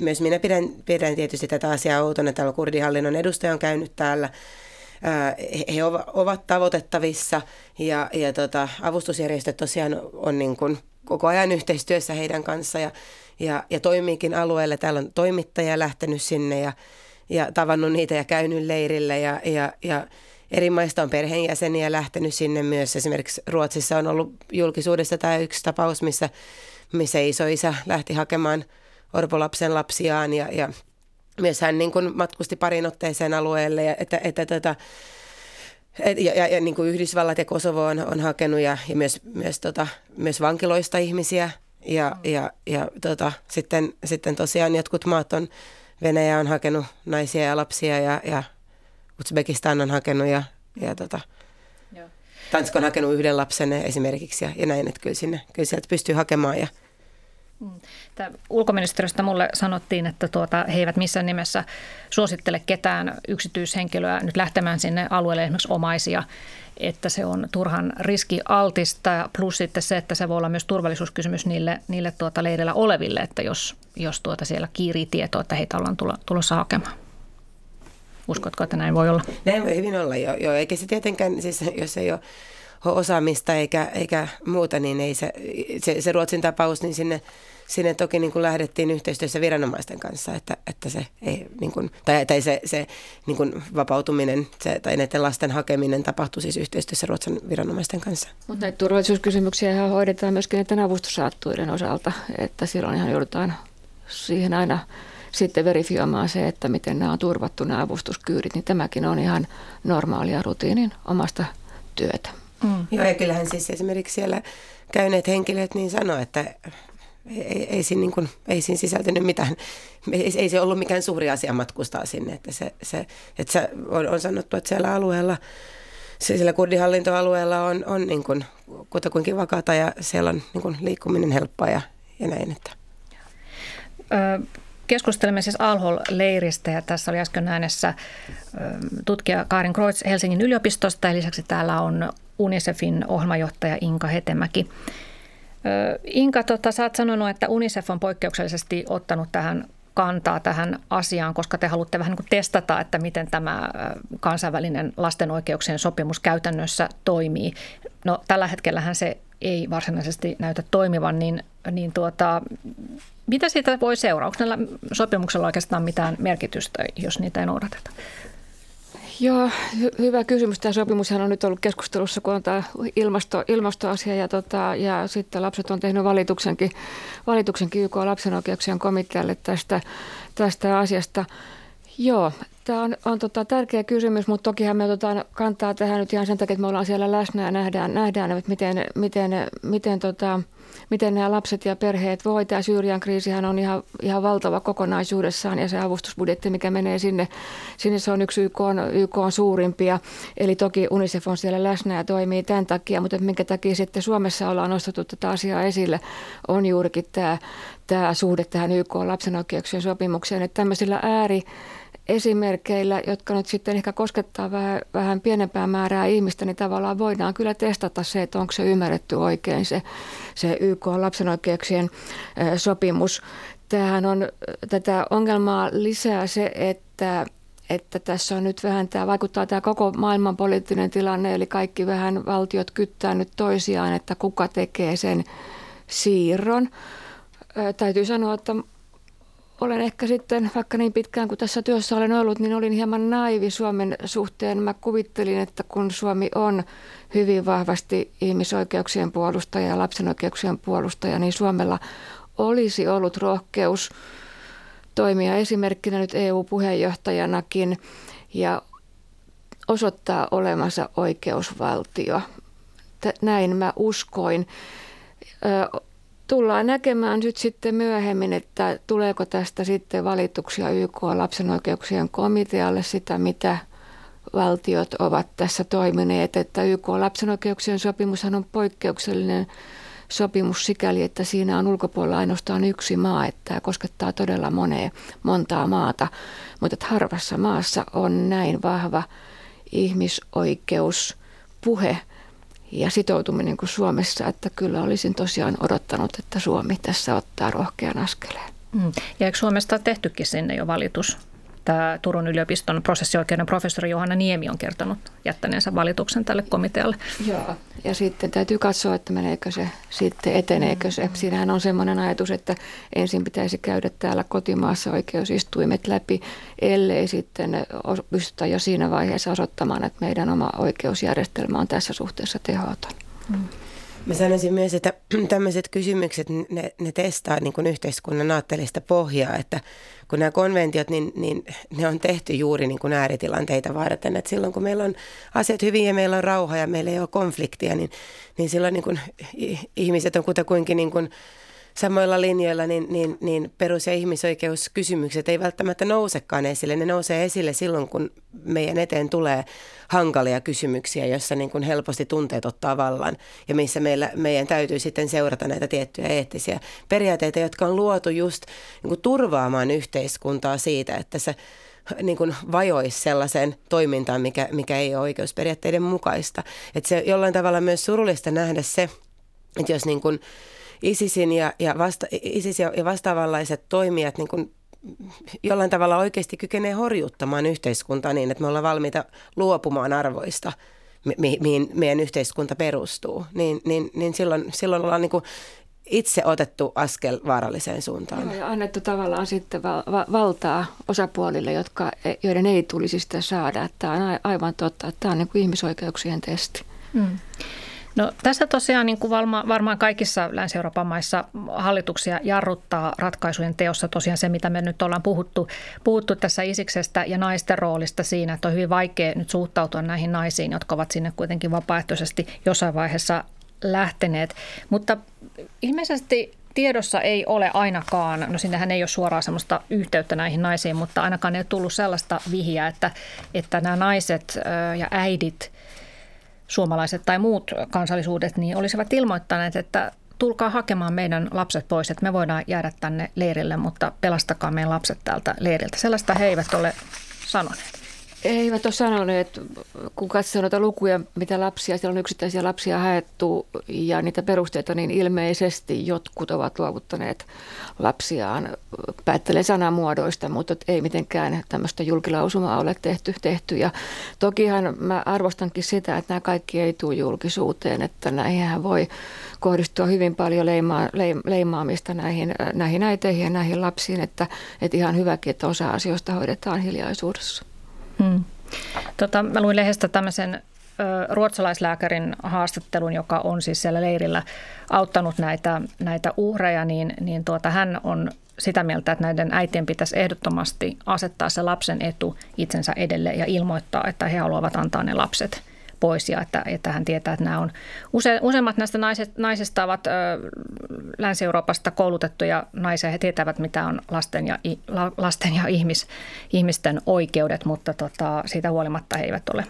myös minä pidän, pidän tietysti tätä asiaa outona. Täällä kurdihallinnon edustaja on käynyt täällä he ovat tavoitettavissa ja, ja tota, avustusjärjestöt tosiaan on niin kuin koko ajan yhteistyössä heidän kanssa ja, ja, ja toimiikin alueelle. Täällä on toimittaja lähtenyt sinne ja, ja tavannut niitä ja käynyt leirillä ja, ja, ja eri maista on perheenjäseniä lähtenyt sinne myös. Esimerkiksi Ruotsissa on ollut julkisuudessa tämä yksi tapaus, missä, missä isoisä lähti hakemaan orpolapsen lapsiaan ja, ja myös hän niin kuin matkusti parin otteeseen alueelle, ja, että, että tota, et, ja, ja, ja niin kuin Yhdysvallat ja Kosovo on, on hakenut ja, ja myös, myös, tota, myös vankiloista ihmisiä. Ja, ja, ja tota, sitten, sitten tosiaan jotkut maat on, Venäjä on hakenut naisia ja lapsia ja, ja Uzbekistan on hakenut ja, ja tota, Tanska on hakenut yhden lapsen esimerkiksi ja, ja näin, että kyllä, sinne, kyllä sieltä pystyy hakemaan ja, Mm. Tämä ulkoministeriöstä mulle sanottiin, että tuota, he eivät missään nimessä suosittele ketään yksityishenkilöä nyt lähtemään sinne alueelle esimerkiksi omaisia, että se on turhan riskialtista, plus sitten se, että se voi olla myös turvallisuuskysymys niille, niille tuota leirillä oleville, että jos, jos tuota siellä kiirii tietoa, että heitä ollaan tulossa hakemaan. Uskotko, että näin voi olla? Näin voi hyvin olla, jo, jo. eikä se tietenkään, siis jos ei ole osaamista eikä, eikä muuta, niin ei se, se, se Ruotsin tapaus, niin sinne, sinne toki niin kuin lähdettiin yhteistyössä viranomaisten kanssa, että, että se ei, niin kuin, tai, tai se, se niin kuin vapautuminen se, tai näiden lasten hakeminen tapahtui siis yhteistyössä Ruotsin viranomaisten kanssa. Mutta näitä turvallisuuskysymyksiä hoidetaan myöskin näiden avustussaattuiden osalta, että silloin ihan joudutaan siihen aina sitten verifioimaan se, että miten nämä on turvattu nämä avustuskyyrit, niin tämäkin on ihan normaalia rutiinin omasta työtä. Mm. Joo, ja kyllähän siis esimerkiksi siellä käyneet henkilöt niin sanoo, että ei, ei, ei, siinä, niin kuin, ei siinä sisältynyt mitään, ei, ei se ollut mikään suuri asia matkustaa sinne, että se, se, että se on, on sanottu, että siellä alueella, siellä kurdihallintoalueella on, on niin kuin, kutakuinkin vakaata ja siellä on niin kuin, liikkuminen helppoa ja, ja näin. Että. Keskustelemme siis Alhol-leiristä ja tässä oli äsken äänessä tutkija Karin Kreutz Helsingin yliopistosta ja lisäksi täällä on UNICEFin ohjelmajohtaja Inka Hetemäki. Inka, tota, sä oot sanonut, että UNICEF on poikkeuksellisesti ottanut tähän kantaa tähän asiaan, koska te haluatte vähän niin testata, että miten tämä kansainvälinen lasten oikeuksien sopimus käytännössä toimii. No tällä hetkellähän se ei varsinaisesti näytä toimivan, niin, niin tuota, mitä siitä voi näillä sopimuksella oikeastaan mitään merkitystä, jos niitä ei noudateta? Joo, hy- hyvä kysymys. Tämä sopimushan on nyt ollut keskustelussa, kun on tämä ilmasto, ilmastoasia ja, tota, ja sitten lapset on tehnyt valituksenkin, valituksenkin YK lapsen oikeuksien komitealle tästä, tästä asiasta. Joo, tämä on, on tota, tärkeä kysymys, mutta tokihan me otetaan kantaa tähän nyt ihan sen takia, että me ollaan siellä läsnä ja nähdään, nähdään että miten, miten, miten tota, miten nämä lapset ja perheet voi. Tämä Syyrian kriisihän on ihan, ihan valtava kokonaisuudessaan ja se avustusbudjetti, mikä menee sinne, sinne se on yksi YK on, YK on suurimpia. Eli toki UNICEF on siellä läsnä ja toimii tämän takia, mutta minkä takia sitten Suomessa ollaan nostettu tätä asiaa esille, on juurikin tämä, tämä suhde tähän YK lapsen oikeuksien sopimukseen. Että tämmöisillä ääri esimerkkeillä, jotka nyt sitten ehkä koskettaa vähän, vähän pienempää määrää ihmistä, niin tavallaan voidaan kyllä testata se, että onko se ymmärretty oikein se, se YK lapsen oikeuksien sopimus. Tämähän on, tätä ongelmaa lisää se, että että tässä on nyt vähän, tämä vaikuttaa tämä koko maailman poliittinen tilanne, eli kaikki vähän valtiot kyttää nyt toisiaan, että kuka tekee sen siirron. Täytyy sanoa, että olen ehkä sitten, vaikka niin pitkään kuin tässä työssä olen ollut, niin olin hieman naivi Suomen suhteen. Mä kuvittelin, että kun Suomi on hyvin vahvasti ihmisoikeuksien puolustaja ja lapsen oikeuksien puolustaja, niin Suomella olisi ollut rohkeus toimia esimerkkinä nyt EU-puheenjohtajanakin ja osoittaa olemassa oikeusvaltio. Näin mä uskoin tullaan näkemään nyt sitten myöhemmin, että tuleeko tästä sitten valituksia YK lapsen oikeuksien komitealle sitä, mitä valtiot ovat tässä toimineet. Että YK lapsen oikeuksien sopimushan on poikkeuksellinen sopimus sikäli, että siinä on ulkopuolella ainoastaan yksi maa, että tämä koskettaa todella monea, montaa maata. Mutta harvassa maassa on näin vahva ihmisoikeuspuhe ja sitoutuminen kuin Suomessa, että kyllä olisin tosiaan odottanut, että Suomi tässä ottaa rohkean askeleen. Mm. Ja eikö Suomesta tehtykin sinne jo valitus? Tämä Turun yliopiston prosessioikeuden professori Johanna Niemi on kertonut jättäneensä valituksen tälle komitealle. Joo. Ja sitten täytyy katsoa, että meneekö se sitten, eteneekö se. Siinähän on sellainen ajatus, että ensin pitäisi käydä täällä kotimaassa oikeusistuimet läpi, ellei sitten pystytä jo siinä vaiheessa osoittamaan, että meidän oma oikeusjärjestelmä on tässä suhteessa tehoton. Mm. Mä sanoisin myös, että tämmöiset kysymykset, ne, ne testaa niin kuin yhteiskunnan aatteellista pohjaa, että kun nämä konventiot, niin, niin ne on tehty juuri niin kuin ääritilanteita varten. Että silloin kun meillä on asiat hyvin ja meillä on rauha ja meillä ei ole konfliktia, niin, niin silloin niin kuin ihmiset on kutakuinkin niin kuin samoilla linjoilla, niin, niin, niin perus- ja ihmisoikeuskysymykset ei välttämättä nousekaan esille. Ne nousee esille silloin, kun meidän eteen tulee hankalia kysymyksiä, joissa niin kuin helposti tunteet ottaa vallan ja missä meillä, meidän täytyy sitten seurata näitä tiettyjä eettisiä periaatteita, jotka on luotu just niin kuin turvaamaan yhteiskuntaa siitä, että se niin kuin vajoisi sellaiseen toimintaan, mikä, mikä ei ole oikeusperiaatteiden mukaista. Että se jollain tavalla myös surullista nähdä se, että jos niin kuin ISISin ja, ja, vasta, ISIS ja, ja vastaavanlaiset toimijat niin kuin jollain tavalla oikeasti kykenee horjuttamaan yhteiskuntaa niin, että me ollaan valmiita luopumaan arvoista, mi- mihin meidän yhteiskunta perustuu, niin, niin, niin silloin, silloin ollaan niin kuin itse otettu askel vaaralliseen suuntaan. Joo, ja annettu tavallaan sitten val- va- valtaa osapuolille, jotka, e, joiden ei tulisi sitä saada. Tämä on aivan totta, että tämä on niin kuin ihmisoikeuksien testi. Mm. No, tässä tosiaan niin kuin varmaan kaikissa Länsi-Euroopan maissa hallituksia jarruttaa ratkaisujen teossa tosiaan se, mitä me nyt ollaan puhuttu, puhuttu tässä isiksestä ja naisten roolista siinä, että on hyvin vaikea nyt suhtautua näihin naisiin, jotka ovat sinne kuitenkin vapaaehtoisesti jossain vaiheessa lähteneet. Mutta ilmeisesti tiedossa ei ole ainakaan, no sinnehän ei ole suoraan sellaista yhteyttä näihin naisiin, mutta ainakaan ei ole tullut sellaista vihjaa, että, että nämä naiset ja äidit – suomalaiset tai muut kansallisuudet, niin olisivat ilmoittaneet, että tulkaa hakemaan meidän lapset pois, että me voidaan jäädä tänne leirille, mutta pelastakaa meidän lapset täältä leiriltä. Sellaista he eivät ole sanoneet. Eivät ole sanoneet, kun katsoo noita lukuja, mitä lapsia, siellä on yksittäisiä lapsia haettu ja niitä perusteita, niin ilmeisesti jotkut ovat luovuttaneet lapsiaan. Päättelee sanamuodoista, mutta ei mitenkään tämmöistä julkilausumaa ole tehty. tehty. Ja tokihan mä arvostankin sitä, että nämä kaikki ei tule julkisuuteen, että näihin voi kohdistua hyvin paljon leima, leimaamista näihin, näihin äiteihin ja näihin lapsiin, että, että ihan hyväkin, että osa asioista hoidetaan hiljaisuudessa. Hmm. Tota, mä luin lehdestä tämmöisen ruotsalaislääkärin haastattelun, joka on siis siellä leirillä auttanut näitä, näitä uhreja, niin, niin tuota, hän on sitä mieltä, että näiden äitien pitäisi ehdottomasti asettaa se lapsen etu itsensä edelle ja ilmoittaa, että he haluavat antaa ne lapset – pois ja että, että hän tietää, että nämä on use, useimmat näistä naiset, naisista ovat ö, Länsi-Euroopasta koulutettuja naisia. He tietävät, mitä on lasten ja, lasten ja ihmis, ihmisten oikeudet, mutta tota, siitä huolimatta he eivät ole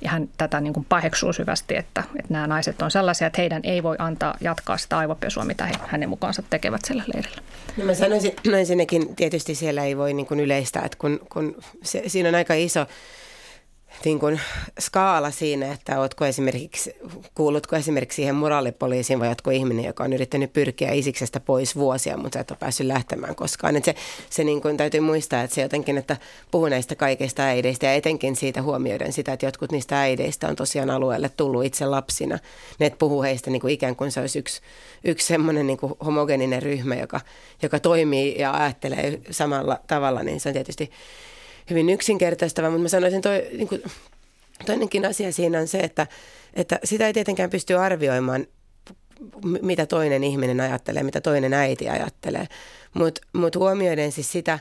ja hän tätä niin kuin paheksuu syvästi, että, että nämä naiset on sellaisia, että heidän ei voi antaa jatkaa sitä aivopesua, mitä he hänen mukaansa tekevät siellä leirillä. No mä sanoisin, no ensinnäkin tietysti siellä ei voi niin kuin yleistää, että kun, kun se, siinä on aika iso niin kuin skaala siinä, että ootko esimerkiksi, kuulutko esimerkiksi siihen moraalipoliisiin vai ootko ihminen, joka on yrittänyt pyrkiä isiksestä pois vuosia, mutta et ole päässyt lähtemään koskaan. Et se se niin kuin täytyy muistaa, että se jotenkin, että puhuu näistä kaikista äideistä ja etenkin siitä huomioiden sitä, että jotkut niistä äideistä on tosiaan alueelle tullut itse lapsina. Ne puhuu heistä niin kuin ikään kuin se olisi yksi, yksi semmoinen niin homogeninen ryhmä, joka, joka toimii ja ajattelee samalla tavalla, niin se on tietysti hyvin yksinkertaistava, mutta mä sanoisin toi, niin kuin, toinenkin asia siinä on se, että, että sitä ei tietenkään pysty arvioimaan, mitä toinen ihminen ajattelee, mitä toinen äiti ajattelee, mutta mut huomioiden siis sitä,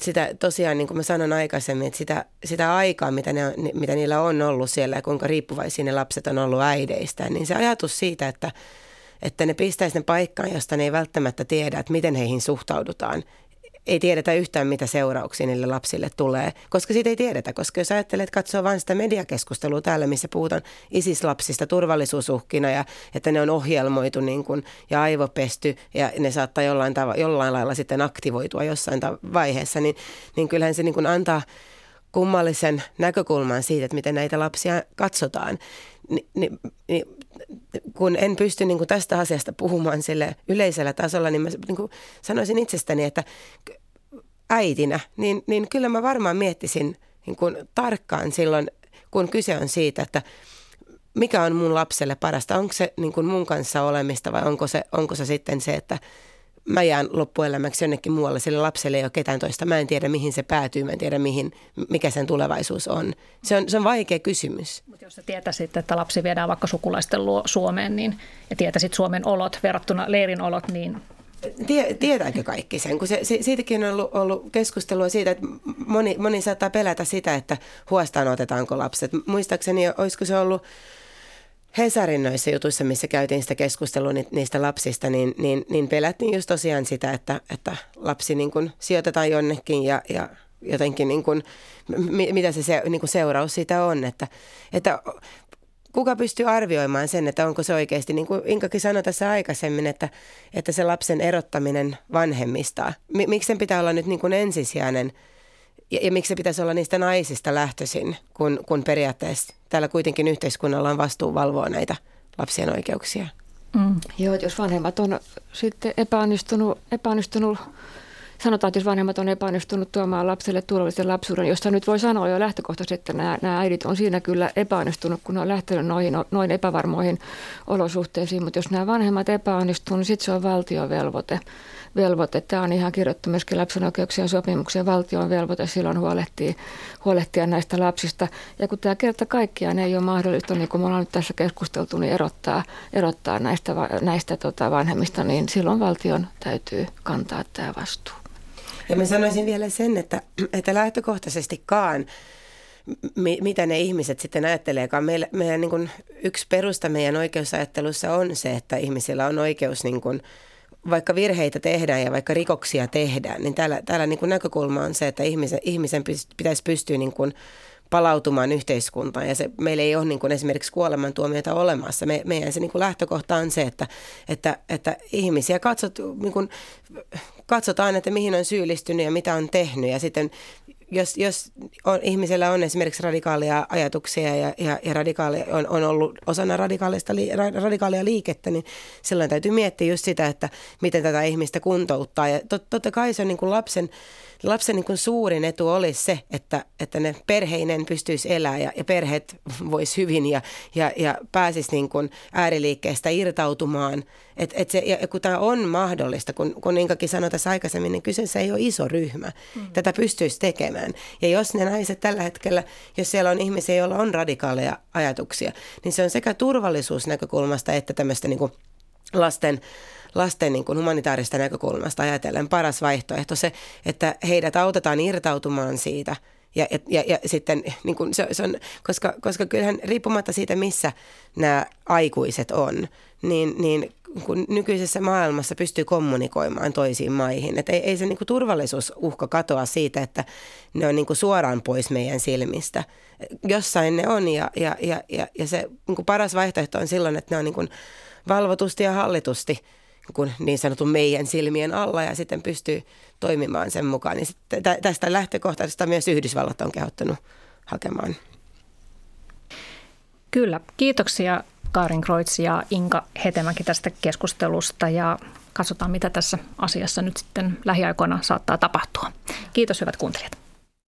sitä tosiaan, niin kuin mä sanon aikaisemmin, että sitä, sitä aikaa, mitä, ne, mitä niillä on ollut siellä ja kuinka riippuvaisia ne lapset on ollut äideistä, niin se ajatus siitä, että, että ne pistäisi ne paikkaan, josta ne ei välttämättä tiedä, että miten heihin suhtaudutaan ei tiedetä yhtään, mitä seurauksia niille lapsille tulee, koska siitä ei tiedetä. Koska jos ajattelet, että katsoo vain sitä mediakeskustelua täällä, missä puhutaan isislapsista turvallisuusuhkina ja että ne on ohjelmoitu niin kuin, ja aivopesty ja ne saattaa jollain, tava, jollain lailla sitten aktivoitua jossain vaiheessa, niin, niin kyllähän se niin kuin antaa kummallisen näkökulman siitä, että miten näitä lapsia katsotaan. Ni, ni, ni, kun en pysty niin kuin tästä asiasta puhumaan sille yleisellä tasolla, niin mä niin kuin sanoisin itsestäni, että äitinä, niin, niin kyllä mä varmaan miettisin niin kuin tarkkaan silloin, kun kyse on siitä, että mikä on mun lapselle parasta. Onko se niin kuin mun kanssa olemista vai onko se, onko se sitten se, että mä jään loppuelämäksi jonnekin muualle, sille lapselle ei ole ketään toista. Mä en tiedä, mihin se päätyy, mä en tiedä, mihin, mikä sen tulevaisuus on. Se on, se on vaikea kysymys. Mutta jos sä tietäisit, että lapsi viedään vaikka sukulaisten luo Suomeen niin, ja tietäisit Suomen olot verrattuna leirin olot, niin Tie, tietääkö kaikki sen? Kun se, se, siitäkin on ollut, ollut keskustelua siitä, että moni, moni saattaa pelätä sitä, että huostaan otetaanko lapset. Muistaakseni, olisiko se ollut Hesarin noissa jutuissa, missä käytiin sitä keskustelua niistä lapsista, niin, niin, niin pelättiin just tosiaan sitä, että, että lapsi niin kuin sijoitetaan jonnekin ja, ja jotenkin niin kuin, mitä se, se niin kuin seuraus siitä on. Että, että kuka pystyy arvioimaan sen, että onko se oikeasti, niin kuin Inkakin sanoi tässä aikaisemmin, että, että se lapsen erottaminen vanhemmista, miksi sen pitää olla nyt niin kuin ensisijainen – ja, ja miksi se pitäisi olla niistä naisista lähtöisin, kun, kun periaatteessa täällä kuitenkin yhteiskunnalla on vastuu valvoa näitä lapsien oikeuksia. Mm. Joo, jos vanhemmat on sitten epäonnistunut, epäonnistunut sanotaan, että jos vanhemmat on epäonnistunut tuomaan lapselle turvallisen lapsuuden, josta nyt voi sanoa jo lähtökohtaisesti, että nämä, nämä äidit on siinä kyllä epäonnistunut, kun ne on lähtenyt noihin, noin epävarmoihin olosuhteisiin, mutta jos nämä vanhemmat epäonnistuvat, niin sitten se on valtion velvoite velvoite. Tämä on ihan kirjoittu myöskin lapsen oikeuksien sopimuksen valtion velvoite silloin huolehtia, huolehtia näistä lapsista. Ja kun tämä kerta kaikkiaan ei ole mahdollista, niin kuin me ollaan nyt tässä keskusteltu, niin erottaa, erottaa näistä, näistä tota vanhemmista, niin silloin valtion täytyy kantaa tämä vastuu. Ja mä sanoisin vielä sen, että, että lähtökohtaisestikaan mitä ne ihmiset sitten ajatteleekaan. Meillä, meidän niin kuin, yksi perusta meidän oikeusajattelussa on se, että ihmisillä on oikeus niin kuin, vaikka virheitä tehdään ja vaikka rikoksia tehdään, niin täällä, täällä niin kuin näkökulma on se, että ihmisen, ihmisen pitäisi pystyä niin kuin palautumaan yhteiskuntaan. Ja se, meillä ei ole niin kuin esimerkiksi kuolemantuomioita olemassa. Me, meidän se niin kuin lähtökohta on se, että, että, että ihmisiä katsot, niin kuin, katsotaan, että mihin on syyllistynyt ja mitä on tehnyt. Ja sitten jos, jos on, ihmisellä on esimerkiksi radikaalia ajatuksia ja, ja, ja radikaali, on, on ollut osana radikaalista, radikaalia liikettä, niin silloin täytyy miettiä just sitä, että miten tätä ihmistä kuntouttaa. Ja tot, totta kai se on niin kuin lapsen lapsen niin kuin suurin etu olisi se, että, että ne perheinen pystyisi elämään ja, ja perheet vois hyvin ja, ja, ja pääsisi niin kuin ääriliikkeestä irtautumaan. Et, et se, ja kun tämä on mahdollista, kun, kun Inkakin sanoi tässä aikaisemmin, niin kyseessä ei ole iso ryhmä. Mm. Tätä pystyisi tekemään. Ja jos ne naiset tällä hetkellä, jos siellä on ihmisiä, joilla on radikaaleja ajatuksia, niin se on sekä turvallisuusnäkökulmasta että tämmöistä niin kuin lasten lasten niin kuin humanitaarista näkökulmasta ajatellen paras vaihtoehto se, että heidät autetaan irtautumaan siitä – ja, ja, ja sitten niin kuin se, se on, koska, koska kyllähän riippumatta siitä, missä nämä aikuiset on, niin, niin kun nykyisessä maailmassa pystyy kommunikoimaan toisiin maihin. Että ei, ei se niin kuin turvallisuusuhka katoa siitä, että ne on niin kuin suoraan pois meidän silmistä. Jossain ne on ja, ja, ja, ja, ja se niin kuin paras vaihtoehto on silloin, että ne on niin kuin valvotusti ja hallitusti – kuin niin sanotun meidän silmien alla ja sitten pystyy toimimaan sen mukaan. Niin tästä lähtökohtaisesta myös Yhdysvallat on kehottanut hakemaan. Kyllä, kiitoksia Karin Kreutz ja Inka Hetemäki tästä keskustelusta ja katsotaan mitä tässä asiassa nyt sitten lähiaikoina saattaa tapahtua. Kiitos hyvät kuuntelijat.